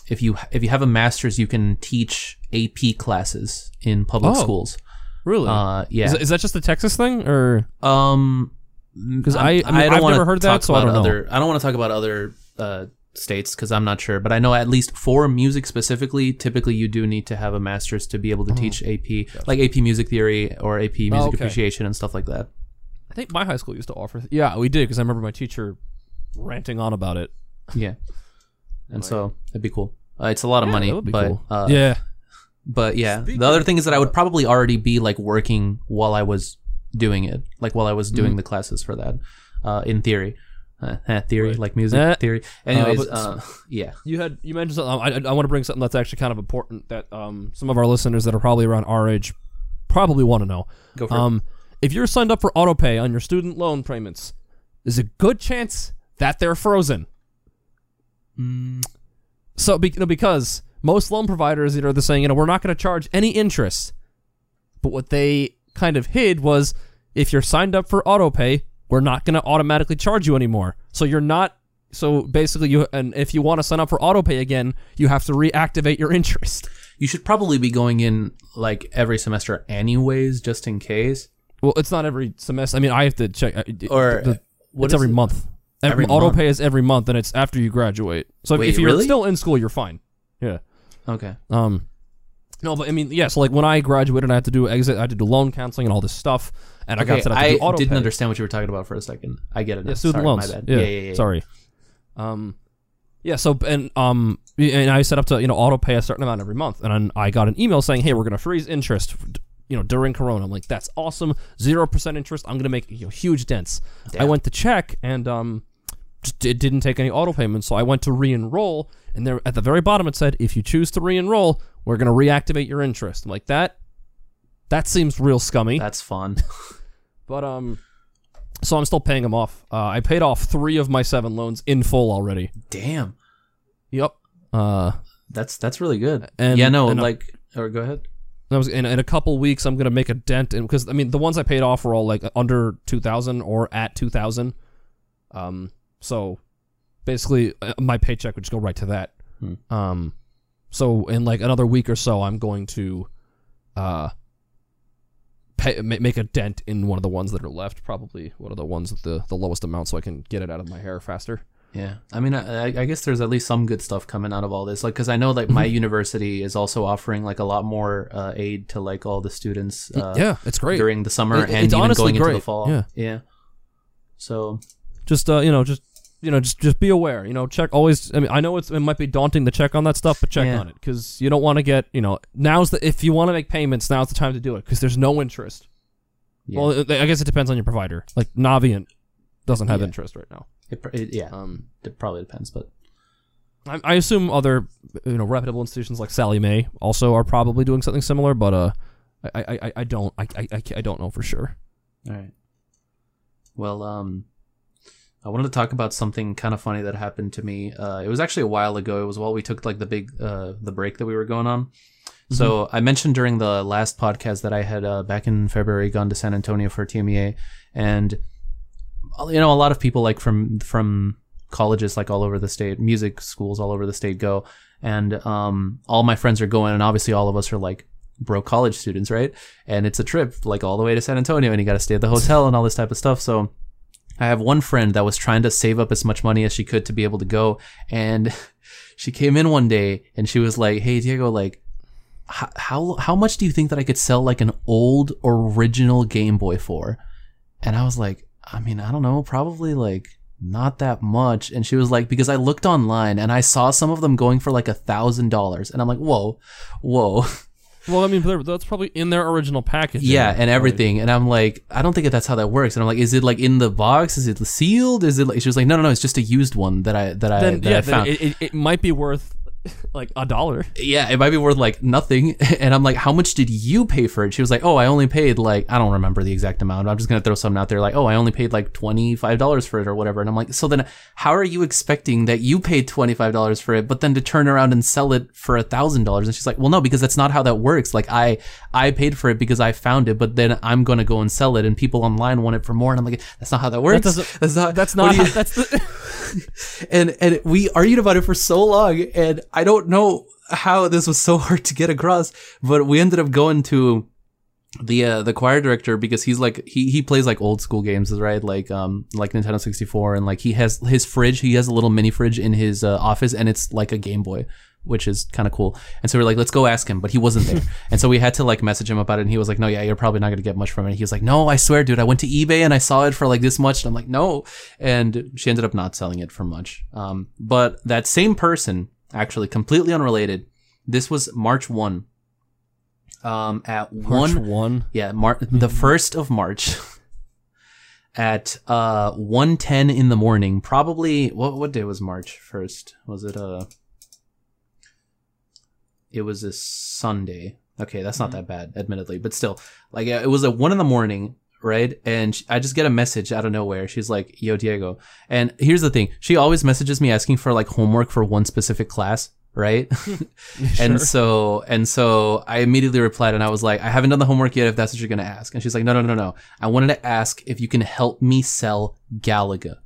[SPEAKER 2] if you if you have a master's, you can teach AP classes in public
[SPEAKER 1] Oh.
[SPEAKER 2] schools.
[SPEAKER 1] really?
[SPEAKER 2] Uh, yeah.
[SPEAKER 1] is, is that just the Texas thing or?
[SPEAKER 2] Um,
[SPEAKER 1] 'Cause
[SPEAKER 2] I'm-
[SPEAKER 1] I- I mean,
[SPEAKER 2] don't
[SPEAKER 1] I've never heard that, so I don't know.
[SPEAKER 2] Other, I don't want to talk about other uh, states because I'm not sure, but I know at least for music specifically, typically you do need to have a master's to be able to teach AP, like AP music theory or AP music
[SPEAKER 1] Oh, okay.
[SPEAKER 2] appreciation and stuff like that.
[SPEAKER 1] I think my high school used to offer. Yeah, we did because I remember my teacher ranting on about it.
[SPEAKER 2] Yeah, and so it'd be cool. Uh, it's a lot of
[SPEAKER 1] Yeah,
[SPEAKER 2] money,
[SPEAKER 1] that would be
[SPEAKER 2] but
[SPEAKER 1] cool.
[SPEAKER 2] uh,
[SPEAKER 1] yeah,
[SPEAKER 2] But yeah,
[SPEAKER 1] Speaking
[SPEAKER 2] the other thing is that I would probably already be like working while I was doing it, like while I was doing
[SPEAKER 1] Mhm.
[SPEAKER 2] the classes for that, uh, in theory. Uh, eh, theory,
[SPEAKER 1] Right.
[SPEAKER 2] like music
[SPEAKER 1] Eh.
[SPEAKER 2] theory. Anyways,
[SPEAKER 1] but-
[SPEAKER 2] uh, yeah.
[SPEAKER 1] you had you mentioned something. I, I, I want to bring something that's actually kind of important that um some of our listeners that are probably around our age probably want to know.
[SPEAKER 2] Go for
[SPEAKER 1] Um, if you're signed up for autopay on your student loan payments, there's a good chance that they're frozen.
[SPEAKER 2] Mm,
[SPEAKER 1] So, be, you know, because most loan providers, you know, they're saying, you know, we're not going to charge any interest. But what they kind of hid was, if you're signed up for autopay, we're not going to automatically charge you anymore. So you're not. So basically, you and if you want to sign up for autopay again, you have to reactivate your interest.
[SPEAKER 2] you should probably be going in like every semester, anyways, just in case.
[SPEAKER 1] Well, it's not every semester. I mean, I have to check. uh,
[SPEAKER 2] Or
[SPEAKER 1] the-
[SPEAKER 2] what
[SPEAKER 1] it's every
[SPEAKER 2] it?
[SPEAKER 1] month. Every,
[SPEAKER 2] Every
[SPEAKER 1] autopay is every month, and it's after you graduate. So if-
[SPEAKER 2] Wait,
[SPEAKER 1] if you're
[SPEAKER 2] really?
[SPEAKER 1] still in school, you're fine. Yeah.
[SPEAKER 2] Okay.
[SPEAKER 1] Um, no, but I mean, yeah. So like when I graduated, I had to do exit. I had to do loan counseling and all this stuff, and I
[SPEAKER 2] Okay,
[SPEAKER 1] got set up to
[SPEAKER 2] I
[SPEAKER 1] do auto
[SPEAKER 2] didn't
[SPEAKER 1] pay.
[SPEAKER 2] understand what you were talking about for a second. I get it. Now.
[SPEAKER 1] Yeah, student
[SPEAKER 2] Sorry,
[SPEAKER 1] loans.
[SPEAKER 2] My bad.
[SPEAKER 1] Yeah,
[SPEAKER 2] Yeah, yeah, yeah.
[SPEAKER 1] Sorry. Um, yeah. So and um, and I set up to you know auto pay a certain amount every month, and then I got an email saying, hey, we're gonna freeze interest. You know, during Corona, I'm like, that's awesome. Zero percent interest. I'm gonna make you know, huge dents. I went to check, and um, it didn't take any auto payments, so I went to re-enroll, and there at the very bottom it said, if you choose to re-enroll, we're gonna reactivate your interest. I'm like that. That seems real scummy.
[SPEAKER 2] That's fun.
[SPEAKER 1] But um, so I'm still paying them off. Uh, I paid off three of my seven loans in full already.
[SPEAKER 2] Damn.
[SPEAKER 1] Yep. Uh,
[SPEAKER 2] That's that's really good.
[SPEAKER 1] And-
[SPEAKER 2] yeah, no,
[SPEAKER 1] and,
[SPEAKER 2] like, or go ahead.
[SPEAKER 1] I was in, in a couple weeks. I'm gonna make a dent in because I mean the ones I paid off were all like under two thousand or at two thousand. Um, so basically uh, my paycheck would just go right to that.
[SPEAKER 2] Hmm.
[SPEAKER 1] Um, so in like another week or so, I'm going to, uh. Pay, make a dent in one of the ones that are left. Probably one of the ones with the, the lowest amount, so I can get it out of my hair faster.
[SPEAKER 2] Yeah, I mean, I, I guess there's at least some good stuff coming out of all this. Like, because I know like my university is also offering like a lot more uh, aid to like all the students. Uh,
[SPEAKER 1] yeah, it's great.
[SPEAKER 2] during the summer
[SPEAKER 1] It-
[SPEAKER 2] and
[SPEAKER 1] it's
[SPEAKER 2] even going into the fall.
[SPEAKER 1] Yeah.
[SPEAKER 2] yeah. So
[SPEAKER 1] just uh, you know, just you know, just just be aware. You know, check always. I mean, I know it's it might be daunting to check on that stuff, but check
[SPEAKER 2] Yeah.
[SPEAKER 1] on it because you don't want to get you know. Now's the if you want to make payments, now's the time to do it because there's no interest.
[SPEAKER 2] yeah,
[SPEAKER 1] Well, it- I guess it depends on your provider. Like Navient doesn't have
[SPEAKER 2] Yeah.
[SPEAKER 1] interest right now.
[SPEAKER 2] it, pr- it- yeah,
[SPEAKER 1] Um,
[SPEAKER 2] it probably depends, but
[SPEAKER 1] I, I assume other you know reputable institutions like Sallie Mae also are probably doing something similar, but uh, I I, I, I don't I, I, I ca- I don't know for sure.
[SPEAKER 2] All right. Well, um, I wanted to talk about something kind of funny that happened to me. Uh, it was actually a while ago. It was while we took like the big uh the break that we were going on. So I mentioned during the last podcast that I had uh, back in February gone to San Antonio for TMEA, and uh, you know a lot of people like from from colleges like all over the state, music schools all over the state go, and um, all my friends are going, and obviously all of us are like broke college students, right? And it's a trip like all the way to San Antonio, and you got to stay at the hotel and all this type of stuff. So I have one friend that was trying to save up as much money as she could to be able to go, and she came in one day and she was like, "Hey Diego, like." h- How how much do you think that I could sell like an old original Game Boy for? And I was like, I mean, I don't know, probably like not that much. And she was like, because I looked online and I saw some of them going for like a thousand dollars, and I'm like, whoa, whoa.
[SPEAKER 1] Well, I mean that's probably in their original package.
[SPEAKER 2] Yeah, and everything. And I'm like, I don't think that's how that works. And I'm like, is it like in the box? Is it sealed? Is it like? She was like, no, no, no. It's just a used one that I that I
[SPEAKER 1] Then
[SPEAKER 2] that
[SPEAKER 1] yeah,
[SPEAKER 2] I found.
[SPEAKER 1] it, it, it might be worth like a dollar.
[SPEAKER 2] yeah, it might be worth like nothing. And I'm like, how much did you pay for it? She was like, oh, I only paid like I don't remember the exact amount. I'm just gonna throw something out there like, oh, I only paid like twenty five dollars for it or whatever. And I'm like, so then how are you expecting that you paid twenty five dollars for it, but then to turn around and sell it for a thousand dollars? And she's like, well, no, because that's not how that works. Like I I paid for it because I found it, but then I'm gonna go and sell it, and people online want it for more. And I'm like, that's not how that works.
[SPEAKER 1] doesn't-
[SPEAKER 2] that's not.
[SPEAKER 1] That's not how, that's the
[SPEAKER 2] and and we argued about it for so long and i don't know how this was so hard to get across but we ended up going to the uh, the choir director because he's like he he plays like old school games right? Like um like Nintendo 64 and like he has his fridge he has a little mini fridge in his uh, office and it's like a Game Boy which is kind of cool and so we're like let's go ask him but he wasn't there and so we had to like message him about it and he was like no yeah you're probably not gonna get much from it he was like no I swear dude I went to eBay and I saw it for like this much and I'm like no and she ended up not selling it for much um but that same person actually completely unrelated this was March 1 um at
[SPEAKER 1] March
[SPEAKER 2] one
[SPEAKER 1] one.
[SPEAKER 2] yeah, Mar- the first of March at uh 1:10 in the morning. Probably what what day was March first? Was it uh It was a Sunday. Okay, that's not mm-hmm. that bad, admittedly, but still, like it was at one in the morning, right? And I just get a message out of nowhere. She's like, "Yo, Diego," and here's the thing: she always messages me asking for like homework for one specific class, right? And so and so I immediately replied and I was like, I haven't done the homework yet if that's what you're gonna ask. And she's like, No, no, no, no. I wanted to ask if you can help me sell Galaga.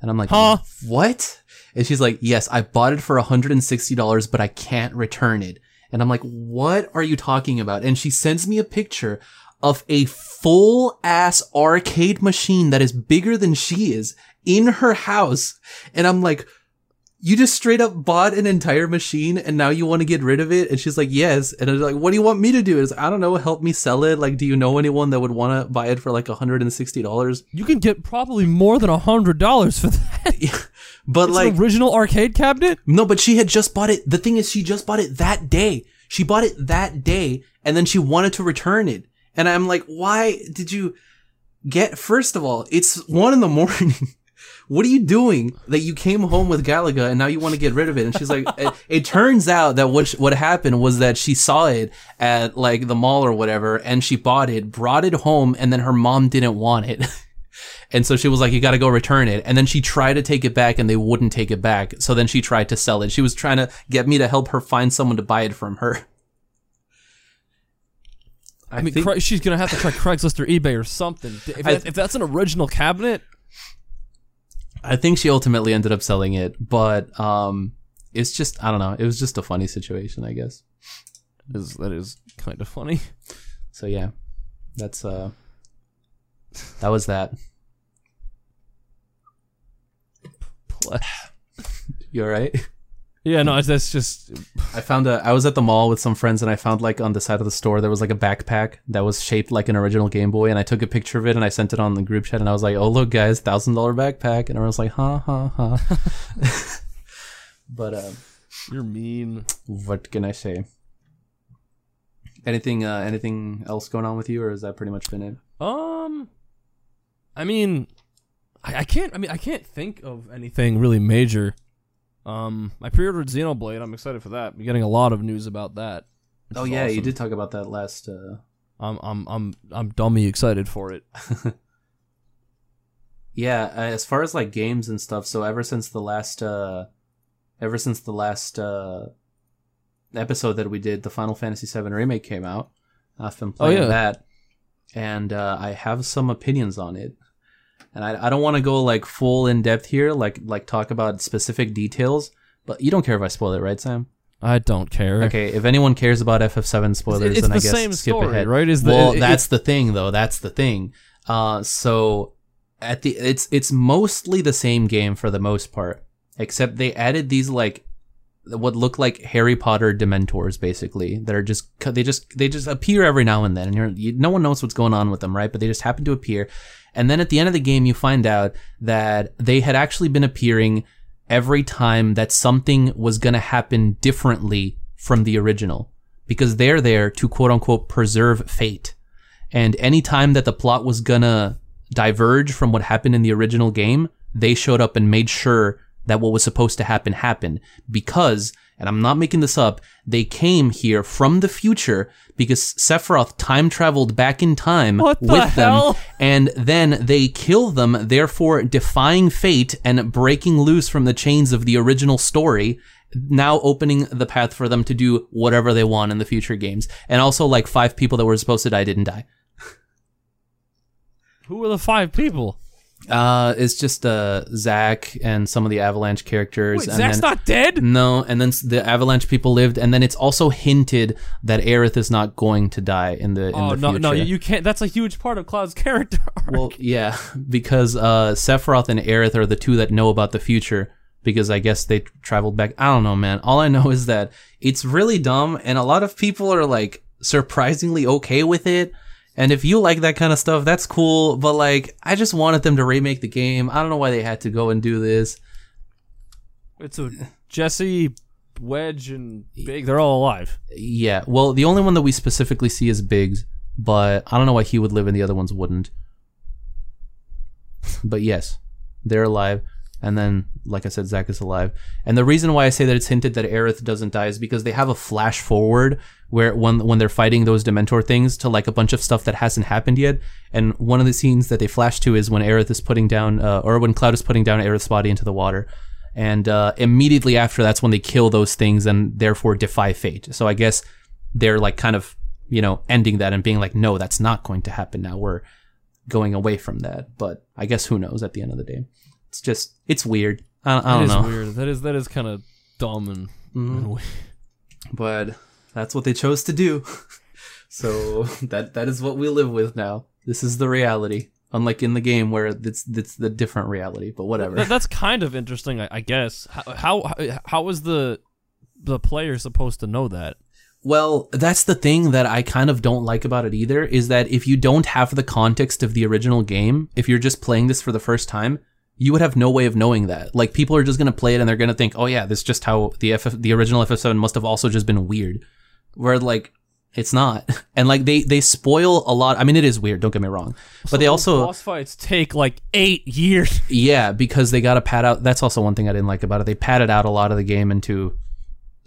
[SPEAKER 2] And I'm like,
[SPEAKER 1] Huh?
[SPEAKER 2] What? And she's like, Yes, I bought it for $160, but I can't return it. And I'm like, What are you talking about? And she sends me a picture of a full ass arcade machine that is bigger than she is in her house. And I'm like, you just straight up bought an entire machine and now you want to get rid of it? And she's like, yes. And I was like, what do you want me to do? It's like, I don't know, help me sell it. Like, do you know anyone that would want to buy it for like $160?
[SPEAKER 1] You can get probably more than a hundred dollars for that.
[SPEAKER 2] But
[SPEAKER 1] It's
[SPEAKER 2] like,
[SPEAKER 1] an original arcade cabinet.
[SPEAKER 2] no, but she had just bought it. The thing is, she just bought it that day. She bought it that day and then she wanted to return it. And I'm like, why did you get, first of all, it's one in the morning. What are you doing that you came home with Galaga and now you want to get rid of it? And she's like, it, it turns out that what, what happened was that she saw it at like the mall or whatever and she bought it, brought it home and then her mom didn't want it. And so she was like, you gotta go return it. And then she tried to take it back and they wouldn't take it back. So then she tried to sell it. She was trying to get me to help her find someone to buy it from her. I,
[SPEAKER 1] I mean,
[SPEAKER 2] think,
[SPEAKER 1] Cra- she's gonna have to try Craigslist or eBay or something. If,
[SPEAKER 2] I-
[SPEAKER 1] if that's an original cabinet,
[SPEAKER 2] I think she ultimately ended up selling it, but, um, it's just, I don't know. It was just a funny situation, I guess.
[SPEAKER 1] is that is kind of funny.
[SPEAKER 2] So yeah, that's, uh, that was that. You alright?
[SPEAKER 1] Yeah, no, that's just
[SPEAKER 2] I found a. I was at the mall with some friends, and I found like on the side of the store there was like a backpack that was shaped like an original Game Boy, and I took a picture of it and I sent it on the group chat, and I was like, "Oh look, guys, thousand dollar backpack," and everyone was like, "Ha ha ha." but uh,
[SPEAKER 1] you're mean.
[SPEAKER 2] what can I say? Anything? Uh, anything else going on with you, or has that pretty much been it?
[SPEAKER 1] Um, I mean, I, I can't. I mean, I can't think of anything really major Um, I pre-ordered Xenoblade. I'm excited for that. I'm getting a lot of news about that.
[SPEAKER 2] Oh yeah, you did talk about that last. Uh...
[SPEAKER 1] I'm I'm I'm I'm dummy excited for it.
[SPEAKER 2] Yeah, uh, as far as like games and stuff, so ever since the last, uh ever since the last uh episode that we did, the Final Fantasy VII remake came out. I've been playing
[SPEAKER 1] Oh, yeah.
[SPEAKER 2] that, and uh, I have some opinions on it. And I, I don't want to go like full in depth here, like like talk about specific details. But you don't care if I spoil it, right, Sam?
[SPEAKER 1] I don't care.
[SPEAKER 2] Okay, if anyone cares about FF7 spoilers,
[SPEAKER 1] it's
[SPEAKER 2] then I
[SPEAKER 1] the
[SPEAKER 2] guess
[SPEAKER 1] same
[SPEAKER 2] skip
[SPEAKER 1] story,
[SPEAKER 2] ahead.
[SPEAKER 1] right? Is the
[SPEAKER 2] well,
[SPEAKER 1] it-
[SPEAKER 2] that's the thing, though. That's the thing. Uh, so at the it's it's mostly the same game for the most part, except they added these like what look like Harry Potter Dementors, basically. That are just they just they just appear every now and then, and you're, you, no one knows what's going on with them, right? But they just happen to appear, and then at the end of the game, you find out that they had actually been appearing every time that something was going to happen differently from the original because they're there to quote unquote preserve fate. And any time that the plot was gonna diverge from what happened in the original game, they showed up and made sure that what was supposed to happen happened because, and I'm not making this up, they came here from the future because Sephiroth time traveled back in time
[SPEAKER 1] What the
[SPEAKER 2] with
[SPEAKER 1] hell?
[SPEAKER 2] them and then they kill them, therefore defying fate and breaking loose from the chains of the original story, now opening the path for them to do whatever they want in the future games. And also, like, five people that were supposed to die didn't die.
[SPEAKER 1] Who were the five people?
[SPEAKER 2] Uh, it's just, uh, Zack and some of the Avalanche characters.
[SPEAKER 1] Wait,
[SPEAKER 2] and
[SPEAKER 1] Zack's
[SPEAKER 2] then,
[SPEAKER 1] not dead.
[SPEAKER 2] No, and then the Avalanche people lived, and then it's also hinted that Aerith is not going to die in the in
[SPEAKER 1] Oh
[SPEAKER 2] the
[SPEAKER 1] no,
[SPEAKER 2] future.
[SPEAKER 1] no, you, you can't. That's a huge part of Cloud's character. arc.
[SPEAKER 2] Well, yeah, because uh, Sephiroth and Aerith are the two that know about the future because I guess they traveled back. I don't know, man. All I know is that it's really dumb, and a lot of people are like surprisingly okay with it. And if you like that kind of stuff, that's cool. But like, I just wanted them to remake the game. I don't know why they had to go and do this.
[SPEAKER 1] it's a Jesse, Wedge, and Biggs. They're all alive.
[SPEAKER 2] Yeah, well, the only one that we specifically see is Biggs, but I don't know why he would live and the other ones wouldn't. But yes, they're alive. And then, like I said, Zack is alive. And the reason why I say that it's hinted that Aerith doesn't die is because they have a flash forward where when when they're fighting those Dementor things to like a bunch of stuff that hasn't happened yet. And one of the scenes that they flash to is when Aerith is putting down, uh, or when Cloud is putting down Aerith's body into the water. And uh, immediately after, that's when they kill those things and therefore defy fate. So I guess they're like kind of you know ending that and being like, no, that's not going to happen. Now we're going away from that. But I guess who knows at the end of the day. It's just it's weird. I, I don't know.
[SPEAKER 1] weird. That is that is kind of dumb and,
[SPEAKER 2] Mm-hmm.
[SPEAKER 1] and weird.
[SPEAKER 2] but that's what they chose to do. so that that is what we live with now. This is the reality. Unlike in the game where it's it's the different reality, but whatever.
[SPEAKER 1] That, that's kind of interesting, I, I guess. How, how how is the the player supposed to know that?
[SPEAKER 2] Well, that's the thing that I kind of don't like about it either is that if you don't have the context of the original game, if you're just playing this for the first time, you would have no way of knowing that. Like people are just going to play it and they're going to think, "Oh yeah, this is just how the FF, the original FF7 must have also just been weird." Where like it's not. And like they they spoil a lot. I mean, it is weird, don't get me wrong. But they
[SPEAKER 1] Those
[SPEAKER 2] also
[SPEAKER 1] boss fights take like eight years.
[SPEAKER 2] yeah, because they got to pad out. That's also one thing I didn't like about it. They padded out a lot of the game into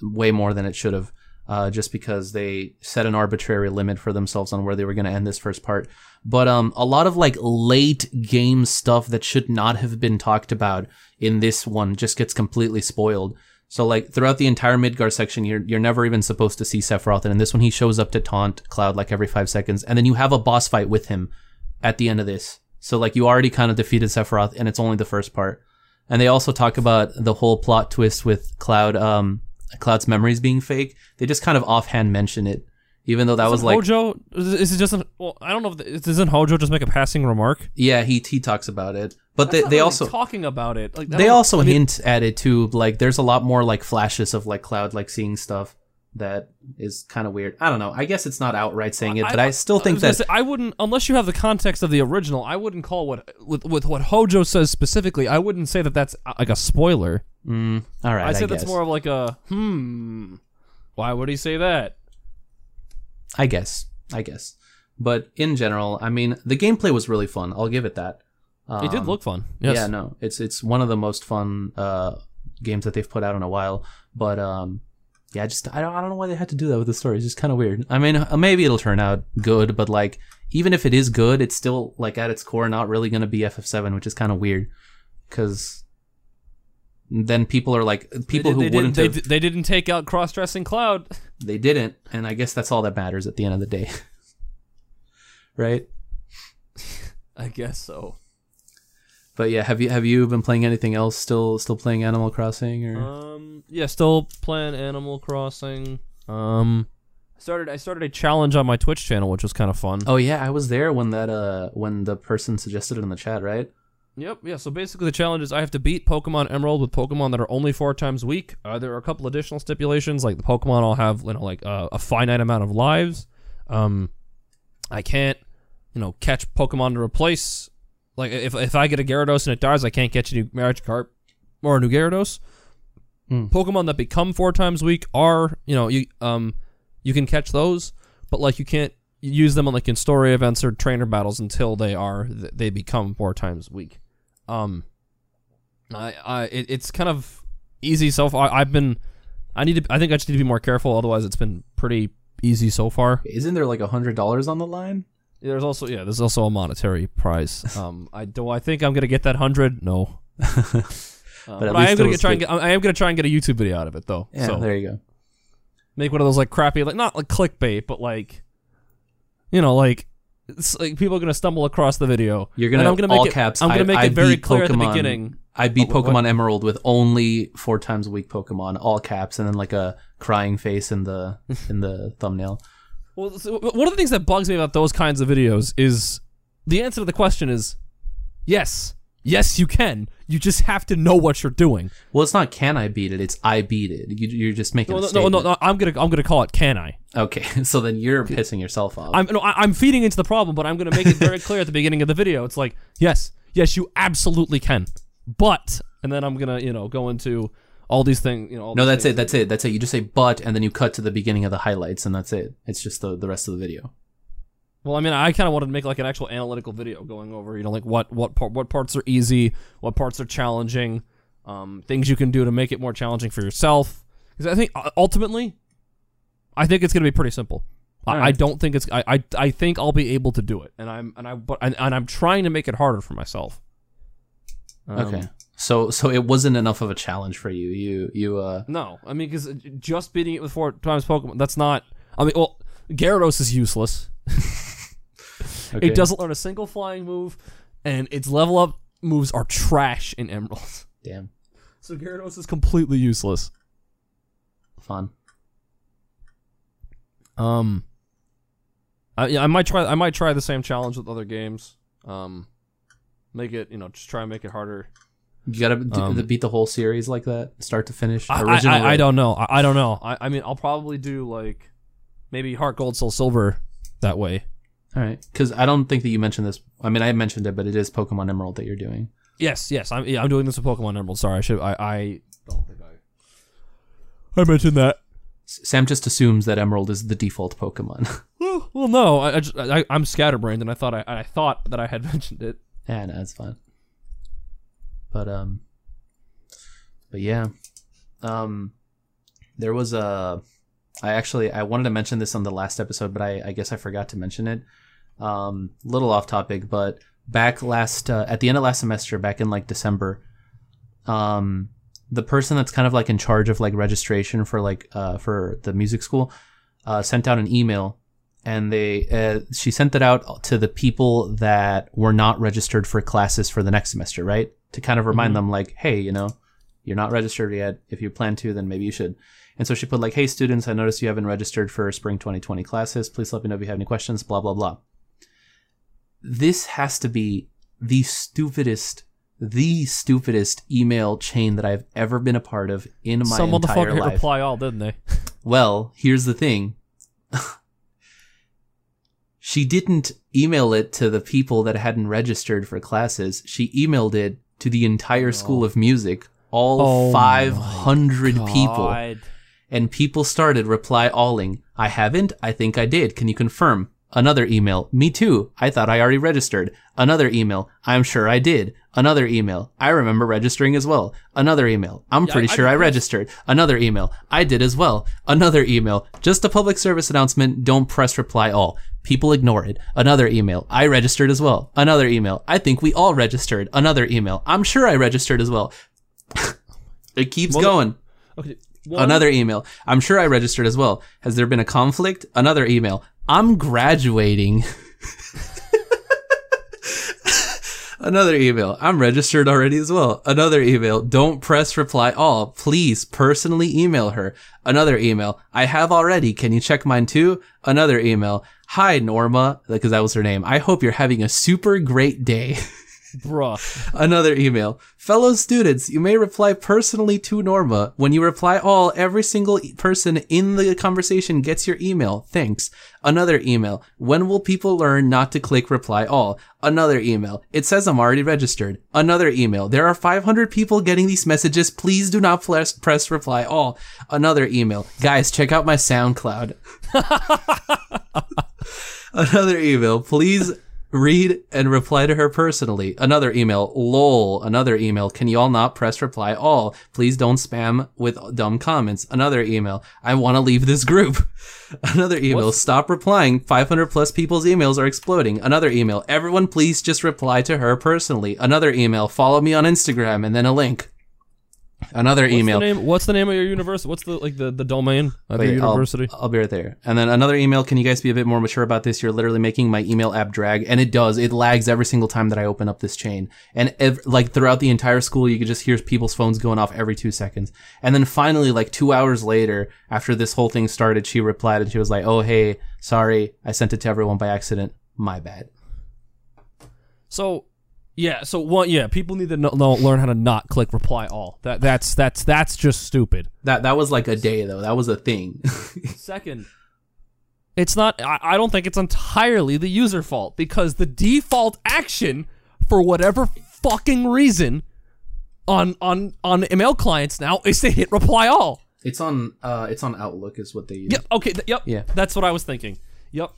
[SPEAKER 2] way more than it should have, uh, just because they set an arbitrary limit for themselves on where they were going to end this first part. But um, a lot of like late game stuff that should not have been talked about in this one just gets completely spoiled. So like throughout the entire Midgar section, you're you're never even supposed to see Sephiroth, and in this one he shows up to taunt Cloud like every five seconds, and then you have a boss fight with him at the end of this. So like you already kind of defeated Sephiroth, and it's only the first part. And they also talk about the whole plot twist with Cloud, um, Cloud's memories being fake. They just kind of offhand mention it, even though that was like,
[SPEAKER 1] Hojo. Is is it just? An, well, I don't know. if Doesn't Hojo just make a passing remark?
[SPEAKER 2] yeah, he he talks about it, but
[SPEAKER 1] That's
[SPEAKER 2] they they
[SPEAKER 1] really
[SPEAKER 2] also
[SPEAKER 1] talking about it. Like
[SPEAKER 2] they also
[SPEAKER 1] I mean,
[SPEAKER 2] hint at it too. Like there's a lot more like flashes of like Cloud like seeing stuff that is kind of weird. I don't know. I guess it's not outright saying it, but I, still think
[SPEAKER 1] gonna
[SPEAKER 2] that
[SPEAKER 1] say, I wouldn't, unless you have the context of the original. I wouldn't call what with with what Hojo says specifically. I wouldn't say that that's uh, like a spoiler.
[SPEAKER 2] mm, all right.
[SPEAKER 1] I'd say
[SPEAKER 2] I
[SPEAKER 1] that's
[SPEAKER 2] guess.
[SPEAKER 1] more of like a hmm. Why would he say that?
[SPEAKER 2] I guess. I guess. But in general, I mean, the gameplay was really fun. I'll give it that.
[SPEAKER 1] It did
[SPEAKER 2] Um,
[SPEAKER 1] look fun. Yes.
[SPEAKER 2] Yeah, no, it's it's one of the most fun uh, games that they've put out in a while. But um, yeah, I just I don't I don't know why they had to do that with the story. It's just kind of weird. I mean, uh, maybe it'll turn out good, but like even if it is good, it's still like at its core not really going to be FF7, which is kind of weird because then people are like people who wouldn't
[SPEAKER 1] didn't,
[SPEAKER 2] have,
[SPEAKER 1] they, they didn't take out cross-dressing Cloud.
[SPEAKER 2] they didn't, and I guess that's all that matters at the end of the day, right?
[SPEAKER 1] I guess so.
[SPEAKER 2] But yeah, have you have you been playing anything else? Still still playing Animal Crossing or?
[SPEAKER 1] Um, yeah, still playing Animal Crossing. Um, I started I started a challenge on my Twitch channel, which was kind of fun.
[SPEAKER 2] oh yeah, I was there when that uh when the person suggested it in the chat, right?
[SPEAKER 1] Yep, yeah. So basically, the challenge is I have to beat Pokemon Emerald with Pokemon that are only four times weak. Uh, there are a couple additional stipulations, like the Pokemon all have you know like uh, a finite amount of lives. Um, I can't you know catch Pokemon to replace. Like if if I get a Gyarados and it dies, I can't catch a new Magikarp or a new Gyarados.
[SPEAKER 2] Hmm.
[SPEAKER 1] Pokemon that become four times weak are you know you um you can catch those, but like you can't use them on like in story events or trainer battles until they are they become four times weak. Um, I, I, it, it's kind of easy so far. I've been, I need to, I think I just need to be more careful. Otherwise, it's been pretty easy so far.
[SPEAKER 2] Isn't there like a hundred dollars on the line?
[SPEAKER 1] There's also, yeah, there's also a monetary prize. Um, I do I think I'm gonna get that hundred? No. Uh, but
[SPEAKER 2] at
[SPEAKER 1] I am gonna try and get. I am gonna try and get a YouTube video out of it though.
[SPEAKER 2] Yeah,
[SPEAKER 1] so
[SPEAKER 2] there you go.
[SPEAKER 1] make one of those like crappy, like not like clickbait, but like, you know, like. It's like people are gonna stumble across the video.
[SPEAKER 2] You're gonna,
[SPEAKER 1] and I'm gonna make
[SPEAKER 2] all
[SPEAKER 1] it,
[SPEAKER 2] caps.
[SPEAKER 1] I'm gonna make
[SPEAKER 2] I
[SPEAKER 1] it very clear at the beginning.
[SPEAKER 2] I beat
[SPEAKER 1] Oh, what-
[SPEAKER 2] Pokemon Emerald with only four times a week Pokemon, all caps, and then like a crying face in the in the thumbnail.
[SPEAKER 1] Well, so one of the things that bugs me about those kinds of videos is the answer to the question is yes. Yes, you can. You just have to know what you're doing.
[SPEAKER 2] Well, it's not can I beat it; it's I beat it. You, you're just making
[SPEAKER 1] No,
[SPEAKER 2] a
[SPEAKER 1] no, no, no, no, I'm gonna, I'm gonna call it. Can I?
[SPEAKER 2] Okay, so then you're pissing yourself off.
[SPEAKER 1] I'm, no, I'm feeding into the problem, but I'm gonna make it very clear at the beginning of the video. It's like, yes, yes, you absolutely can, but, and then I'm gonna, you know, go into all these things. You know, all
[SPEAKER 2] no, that's
[SPEAKER 1] things.
[SPEAKER 2] it. That's it. That's it. You just say but, and then you cut to the beginning of the highlights, and that's it. It's just the the rest of the video.
[SPEAKER 1] Well, I mean, I kind of wanted to make like an actual analytical video going over, you know, like what what part, what parts are easy, what parts are challenging, um, things you can do to make it more challenging for yourself. Because I think uh, ultimately, I think it's going to be pretty simple. I, I don't think it's. I, I I think I'll be able to do it, and I'm and I but and, and I'm trying to make it harder for myself. Um,
[SPEAKER 2] Okay. So so it wasn't enough of a challenge for you. You you uh
[SPEAKER 1] No, I mean, because just beating it with four times Pokemon, that's not. I mean, well, Gyarados is useless.
[SPEAKER 2] okay.
[SPEAKER 1] It doesn't learn a single flying move, and its level up moves are trash in Emerald.
[SPEAKER 2] damn
[SPEAKER 1] So Gyarados is completely useless.
[SPEAKER 2] fun.
[SPEAKER 1] Um, I, yeah, I might try. I might try the same challenge with other games. Um, make it, you know, just try and make it harder.
[SPEAKER 2] You gotta d-
[SPEAKER 1] Um,
[SPEAKER 2] beat the whole series like that, start to finish.
[SPEAKER 1] I, I, I, I don't know. I, I don't know. I, I mean, I'll probably do like maybe Heart Gold, Soul Silver that way.
[SPEAKER 2] All right, because I don't think that you mentioned this. I mean, I mentioned it, but it is Pokemon Emerald that you're doing.
[SPEAKER 1] Yes, yes. I'm. Yeah, I'm doing this with Pokemon Emerald. Sorry, I should. I. I don't think I. I mentioned that.
[SPEAKER 2] Sam just assumes that Emerald is the default Pokemon.
[SPEAKER 1] Well, well no. I, I, just, I I'm scatterbrained, and I thought I, I thought that I had mentioned it.
[SPEAKER 2] yeah, no, it's fine. But um, but yeah, um, there was a. I actually I wanted to mention this on the last episode, but I I guess I forgot to mention it. Um, little off topic, but back last uh, at the end of last semester, back in like December, um, the person that's kind of like in charge of like registration for like uh for the music school, uh, sent out an email and they uh, she sent it out to the people that were not registered for classes for the next semester, right? To kind of remind
[SPEAKER 1] Mhm.
[SPEAKER 2] them, like, hey, you know, you're not registered yet. If you plan to, then maybe you should. And so she put like, hey, students, I noticed you haven't registered for spring 2020 classes. Please let me know if you have any questions. Blah blah blah. This has to be the stupidest, the stupidest email chain that I've ever been a part of in my
[SPEAKER 1] Some
[SPEAKER 2] entire
[SPEAKER 1] motherfucker hit
[SPEAKER 2] life.
[SPEAKER 1] reply all, didn't they?
[SPEAKER 2] Well, here's the thing. she didn't email it to the people that hadn't registered for classes. She emailed it to the entire oh, School of Music, all
[SPEAKER 1] Oh
[SPEAKER 2] 500 people. And people started reply alling. I haven't. I think I did. Can you confirm? Another email. Me too. I thought I already registered. Another email. I'm sure I did. Another email. I remember registering as well. Another email. I'm pretty
[SPEAKER 1] I- I
[SPEAKER 2] sure I,
[SPEAKER 1] this.
[SPEAKER 2] registered. Another email. I did as well. Another email. Just a public service announcement. Don't press reply all. People ignore it. Another email. I registered as well. Another email. I think we all registered. Another email. I'm sure I registered as well. it keeps going.
[SPEAKER 1] Okay. One,
[SPEAKER 2] Another email. I'm sure I registered as well. Has there been a conflict? Another email. I'm graduating. Another email. I'm registered already as well. Another email. Don't press reply all. Please personally email her. Another email. I have already. Can you check mine too? Another email. Hi, Norma, because that was her name. I hope you're having a super great day.
[SPEAKER 1] bruh.
[SPEAKER 2] Another email. Fellow students, you may reply personally to Norma. When you reply all, every single person in the conversation gets your email. Thanks. Another email. When will people learn not to click reply all? Another email. It says I'm already registered. Another email. There are 500 people getting these messages. Please do not press, press reply all. Another email. Guys, check out my SoundCloud. Another email. Please read and reply to her personally. Another email. Lol. Another email. Can you all not press reply all? Please don't spam with dumb comments. Another email. I want to leave this group. Another email.
[SPEAKER 1] What's-
[SPEAKER 2] Stop replying. 500 plus people's emails are exploding. Another email. Everyone please just reply to her personally. Another email. Follow me on Instagram and then a link. Another
[SPEAKER 1] What's
[SPEAKER 2] email.
[SPEAKER 1] The name, what's the name of your university? What's the like the, the domain of
[SPEAKER 2] Wait,
[SPEAKER 1] your
[SPEAKER 2] I'll-
[SPEAKER 1] university?
[SPEAKER 2] I'll, be right there. And then another email. Can you guys be a bit more mature about this? You're literally making my email app drag, and it does. It lags every single time that I open up this chain. And ev- like throughout the entire school, you could just hear people's phones going off every two seconds. And then finally, like two hours later, after this whole thing started, she replied and she was like, "Oh hey, sorry, I sent it to everyone by accident. My bad."
[SPEAKER 1] So, yeah. So one, yeah. People need to know, know, learn how to not click reply all. That that's that's that's just stupid.
[SPEAKER 2] That that was like a day though. That was a thing.
[SPEAKER 1] Second, it's not. I, I don't think it's entirely the user fault because the default action for whatever fucking reason on on on email clients now is to hit reply all.
[SPEAKER 2] it's on. Uh, it's on Outlook is what they use.
[SPEAKER 1] Yep. Okay. Th- yep.
[SPEAKER 2] Yeah.
[SPEAKER 1] That's what I was thinking. Yep.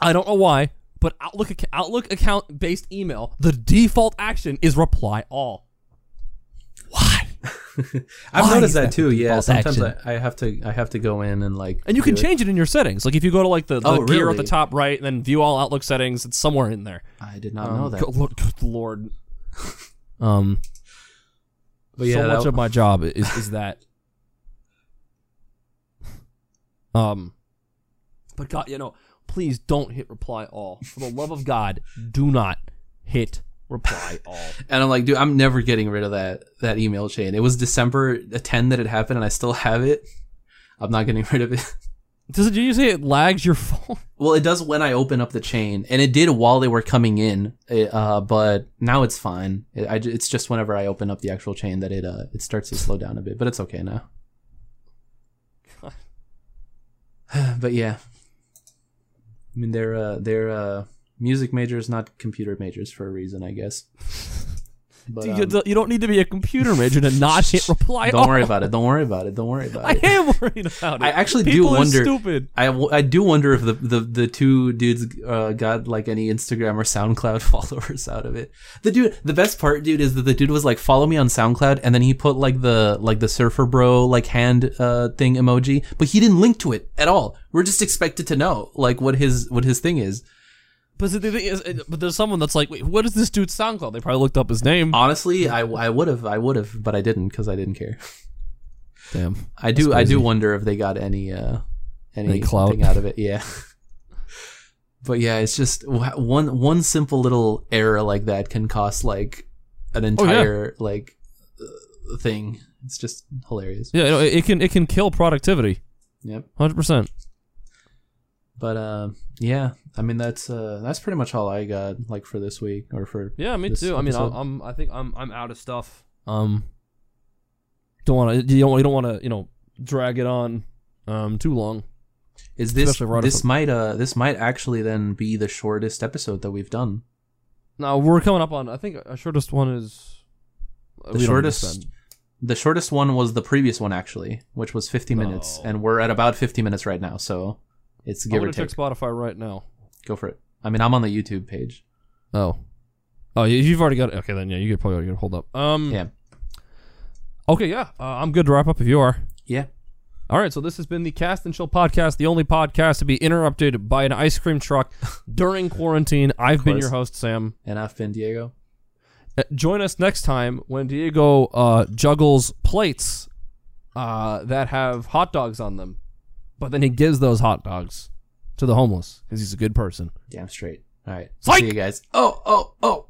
[SPEAKER 1] I don't know why, but Outlook Outlook account based email, the default action is reply all. Why?
[SPEAKER 2] I've
[SPEAKER 1] Why
[SPEAKER 2] noticed that
[SPEAKER 1] that
[SPEAKER 2] too. Yeah, sometimes I. I have to I have to go in and like
[SPEAKER 1] And you can
[SPEAKER 2] do it.
[SPEAKER 1] change it in your settings. Like if you go to like the, the
[SPEAKER 2] Oh,
[SPEAKER 1] gear at the top right and then view all Outlook settings, it's somewhere in there.
[SPEAKER 2] I did not know that.
[SPEAKER 1] Good, lord, good lord. Um,
[SPEAKER 2] But yeah,
[SPEAKER 1] so much
[SPEAKER 2] that-
[SPEAKER 1] of my job is is that. Um, but God, you know, please don't hit reply all. For the love of God, do not hit reply all.
[SPEAKER 2] and I'm like, dude, I'm never getting rid of that that email chain. It was December 10 that it happened, and I still have it. I'm not getting rid of it.
[SPEAKER 1] Does it? Did you say it lags your phone?
[SPEAKER 2] Well, it does when I open up the chain, and it did while they were coming in. It, uh, but now it's fine. It, I, it's just whenever I open up the actual chain that it uh it starts to slow down a bit, but it's okay now. but yeah, I mean they're uh, they're uh, music majors, not computer majors, for a reason, I guess. But,
[SPEAKER 1] You-
[SPEAKER 2] um,
[SPEAKER 1] you don't need to be a computer major to not hit reply
[SPEAKER 2] don't worry about it. Don't worry about it. Don't worry about it.
[SPEAKER 1] I am worried about it.
[SPEAKER 2] I actually do
[SPEAKER 1] People are
[SPEAKER 2] wonder-
[SPEAKER 1] Stupid.
[SPEAKER 2] I do wonder if the, the, the two dudes uh, got like any Instagram or SoundCloud followers out of it. The dude, the best part, dude, is that the dude was like, "Follow me on SoundCloud," and then he put like the like the surfer bro like hand uh, thing emoji, but he didn't link to it at all. We're just expected to know like what his what his thing is.
[SPEAKER 1] But the thing is, but there's someone that's like, wait, what is this dude's SoundCloud? They probably looked up his name.
[SPEAKER 2] Honestly, I I would have I would have, but I didn't because I didn't care.
[SPEAKER 1] Damn.
[SPEAKER 2] I do I do wonder if they got any uh
[SPEAKER 1] Any clout.
[SPEAKER 2] anything out of it. Yeah. but yeah, it's just one one simple little error like that can cost like an
[SPEAKER 1] Oh, yeah.
[SPEAKER 2] entire like uh, thing. It's just hilarious.
[SPEAKER 1] Yeah, it, it can it can kill productivity.
[SPEAKER 2] Yep.
[SPEAKER 1] Hundred percent.
[SPEAKER 2] But uh, yeah, I mean that's uh that's pretty much all I got like for this week or for
[SPEAKER 1] Yeah, me too. I mean, I'm. I'm I think I'm I'm out of stuff. Um, don't want to you don't you don't want to you know drag it on um too long.
[SPEAKER 2] is this
[SPEAKER 1] right
[SPEAKER 2] this might uh this might actually then be the shortest episode that we've done.
[SPEAKER 1] Now we're coming up on I think our shortest one is uh,
[SPEAKER 2] The
[SPEAKER 1] we don't need to
[SPEAKER 2] shortest The shortest one was the previous one actually, which was 50 minutes,
[SPEAKER 1] Oh.
[SPEAKER 2] and we're at about 50 minutes right now. So it's
[SPEAKER 1] I'm
[SPEAKER 2] or
[SPEAKER 1] gonna check. Spotify right now.
[SPEAKER 2] Go for it. I mean, I'm on the YouTube page.
[SPEAKER 1] Oh, Oh, you- you've already got it. Okay, then yeah, you could probably get pulled up. Um,
[SPEAKER 2] Yeah.
[SPEAKER 1] Okay, yeah, uh, I'm good to wrap up if you are.
[SPEAKER 2] Yeah.
[SPEAKER 1] All right, so this has been the Cast and Chill podcast, the only podcast to be interrupted by an ice cream truck during quarantine. I've been your host, Sam.
[SPEAKER 2] And I've been Diego.
[SPEAKER 1] Uh, join us next time when Diego uh, juggles plates uh, that have hot dogs on them, but then he gives those hot dogs to the homeless because he's a good person.
[SPEAKER 2] Damn straight. All right.
[SPEAKER 1] Psych!
[SPEAKER 2] See you guys. Oh, oh, oh.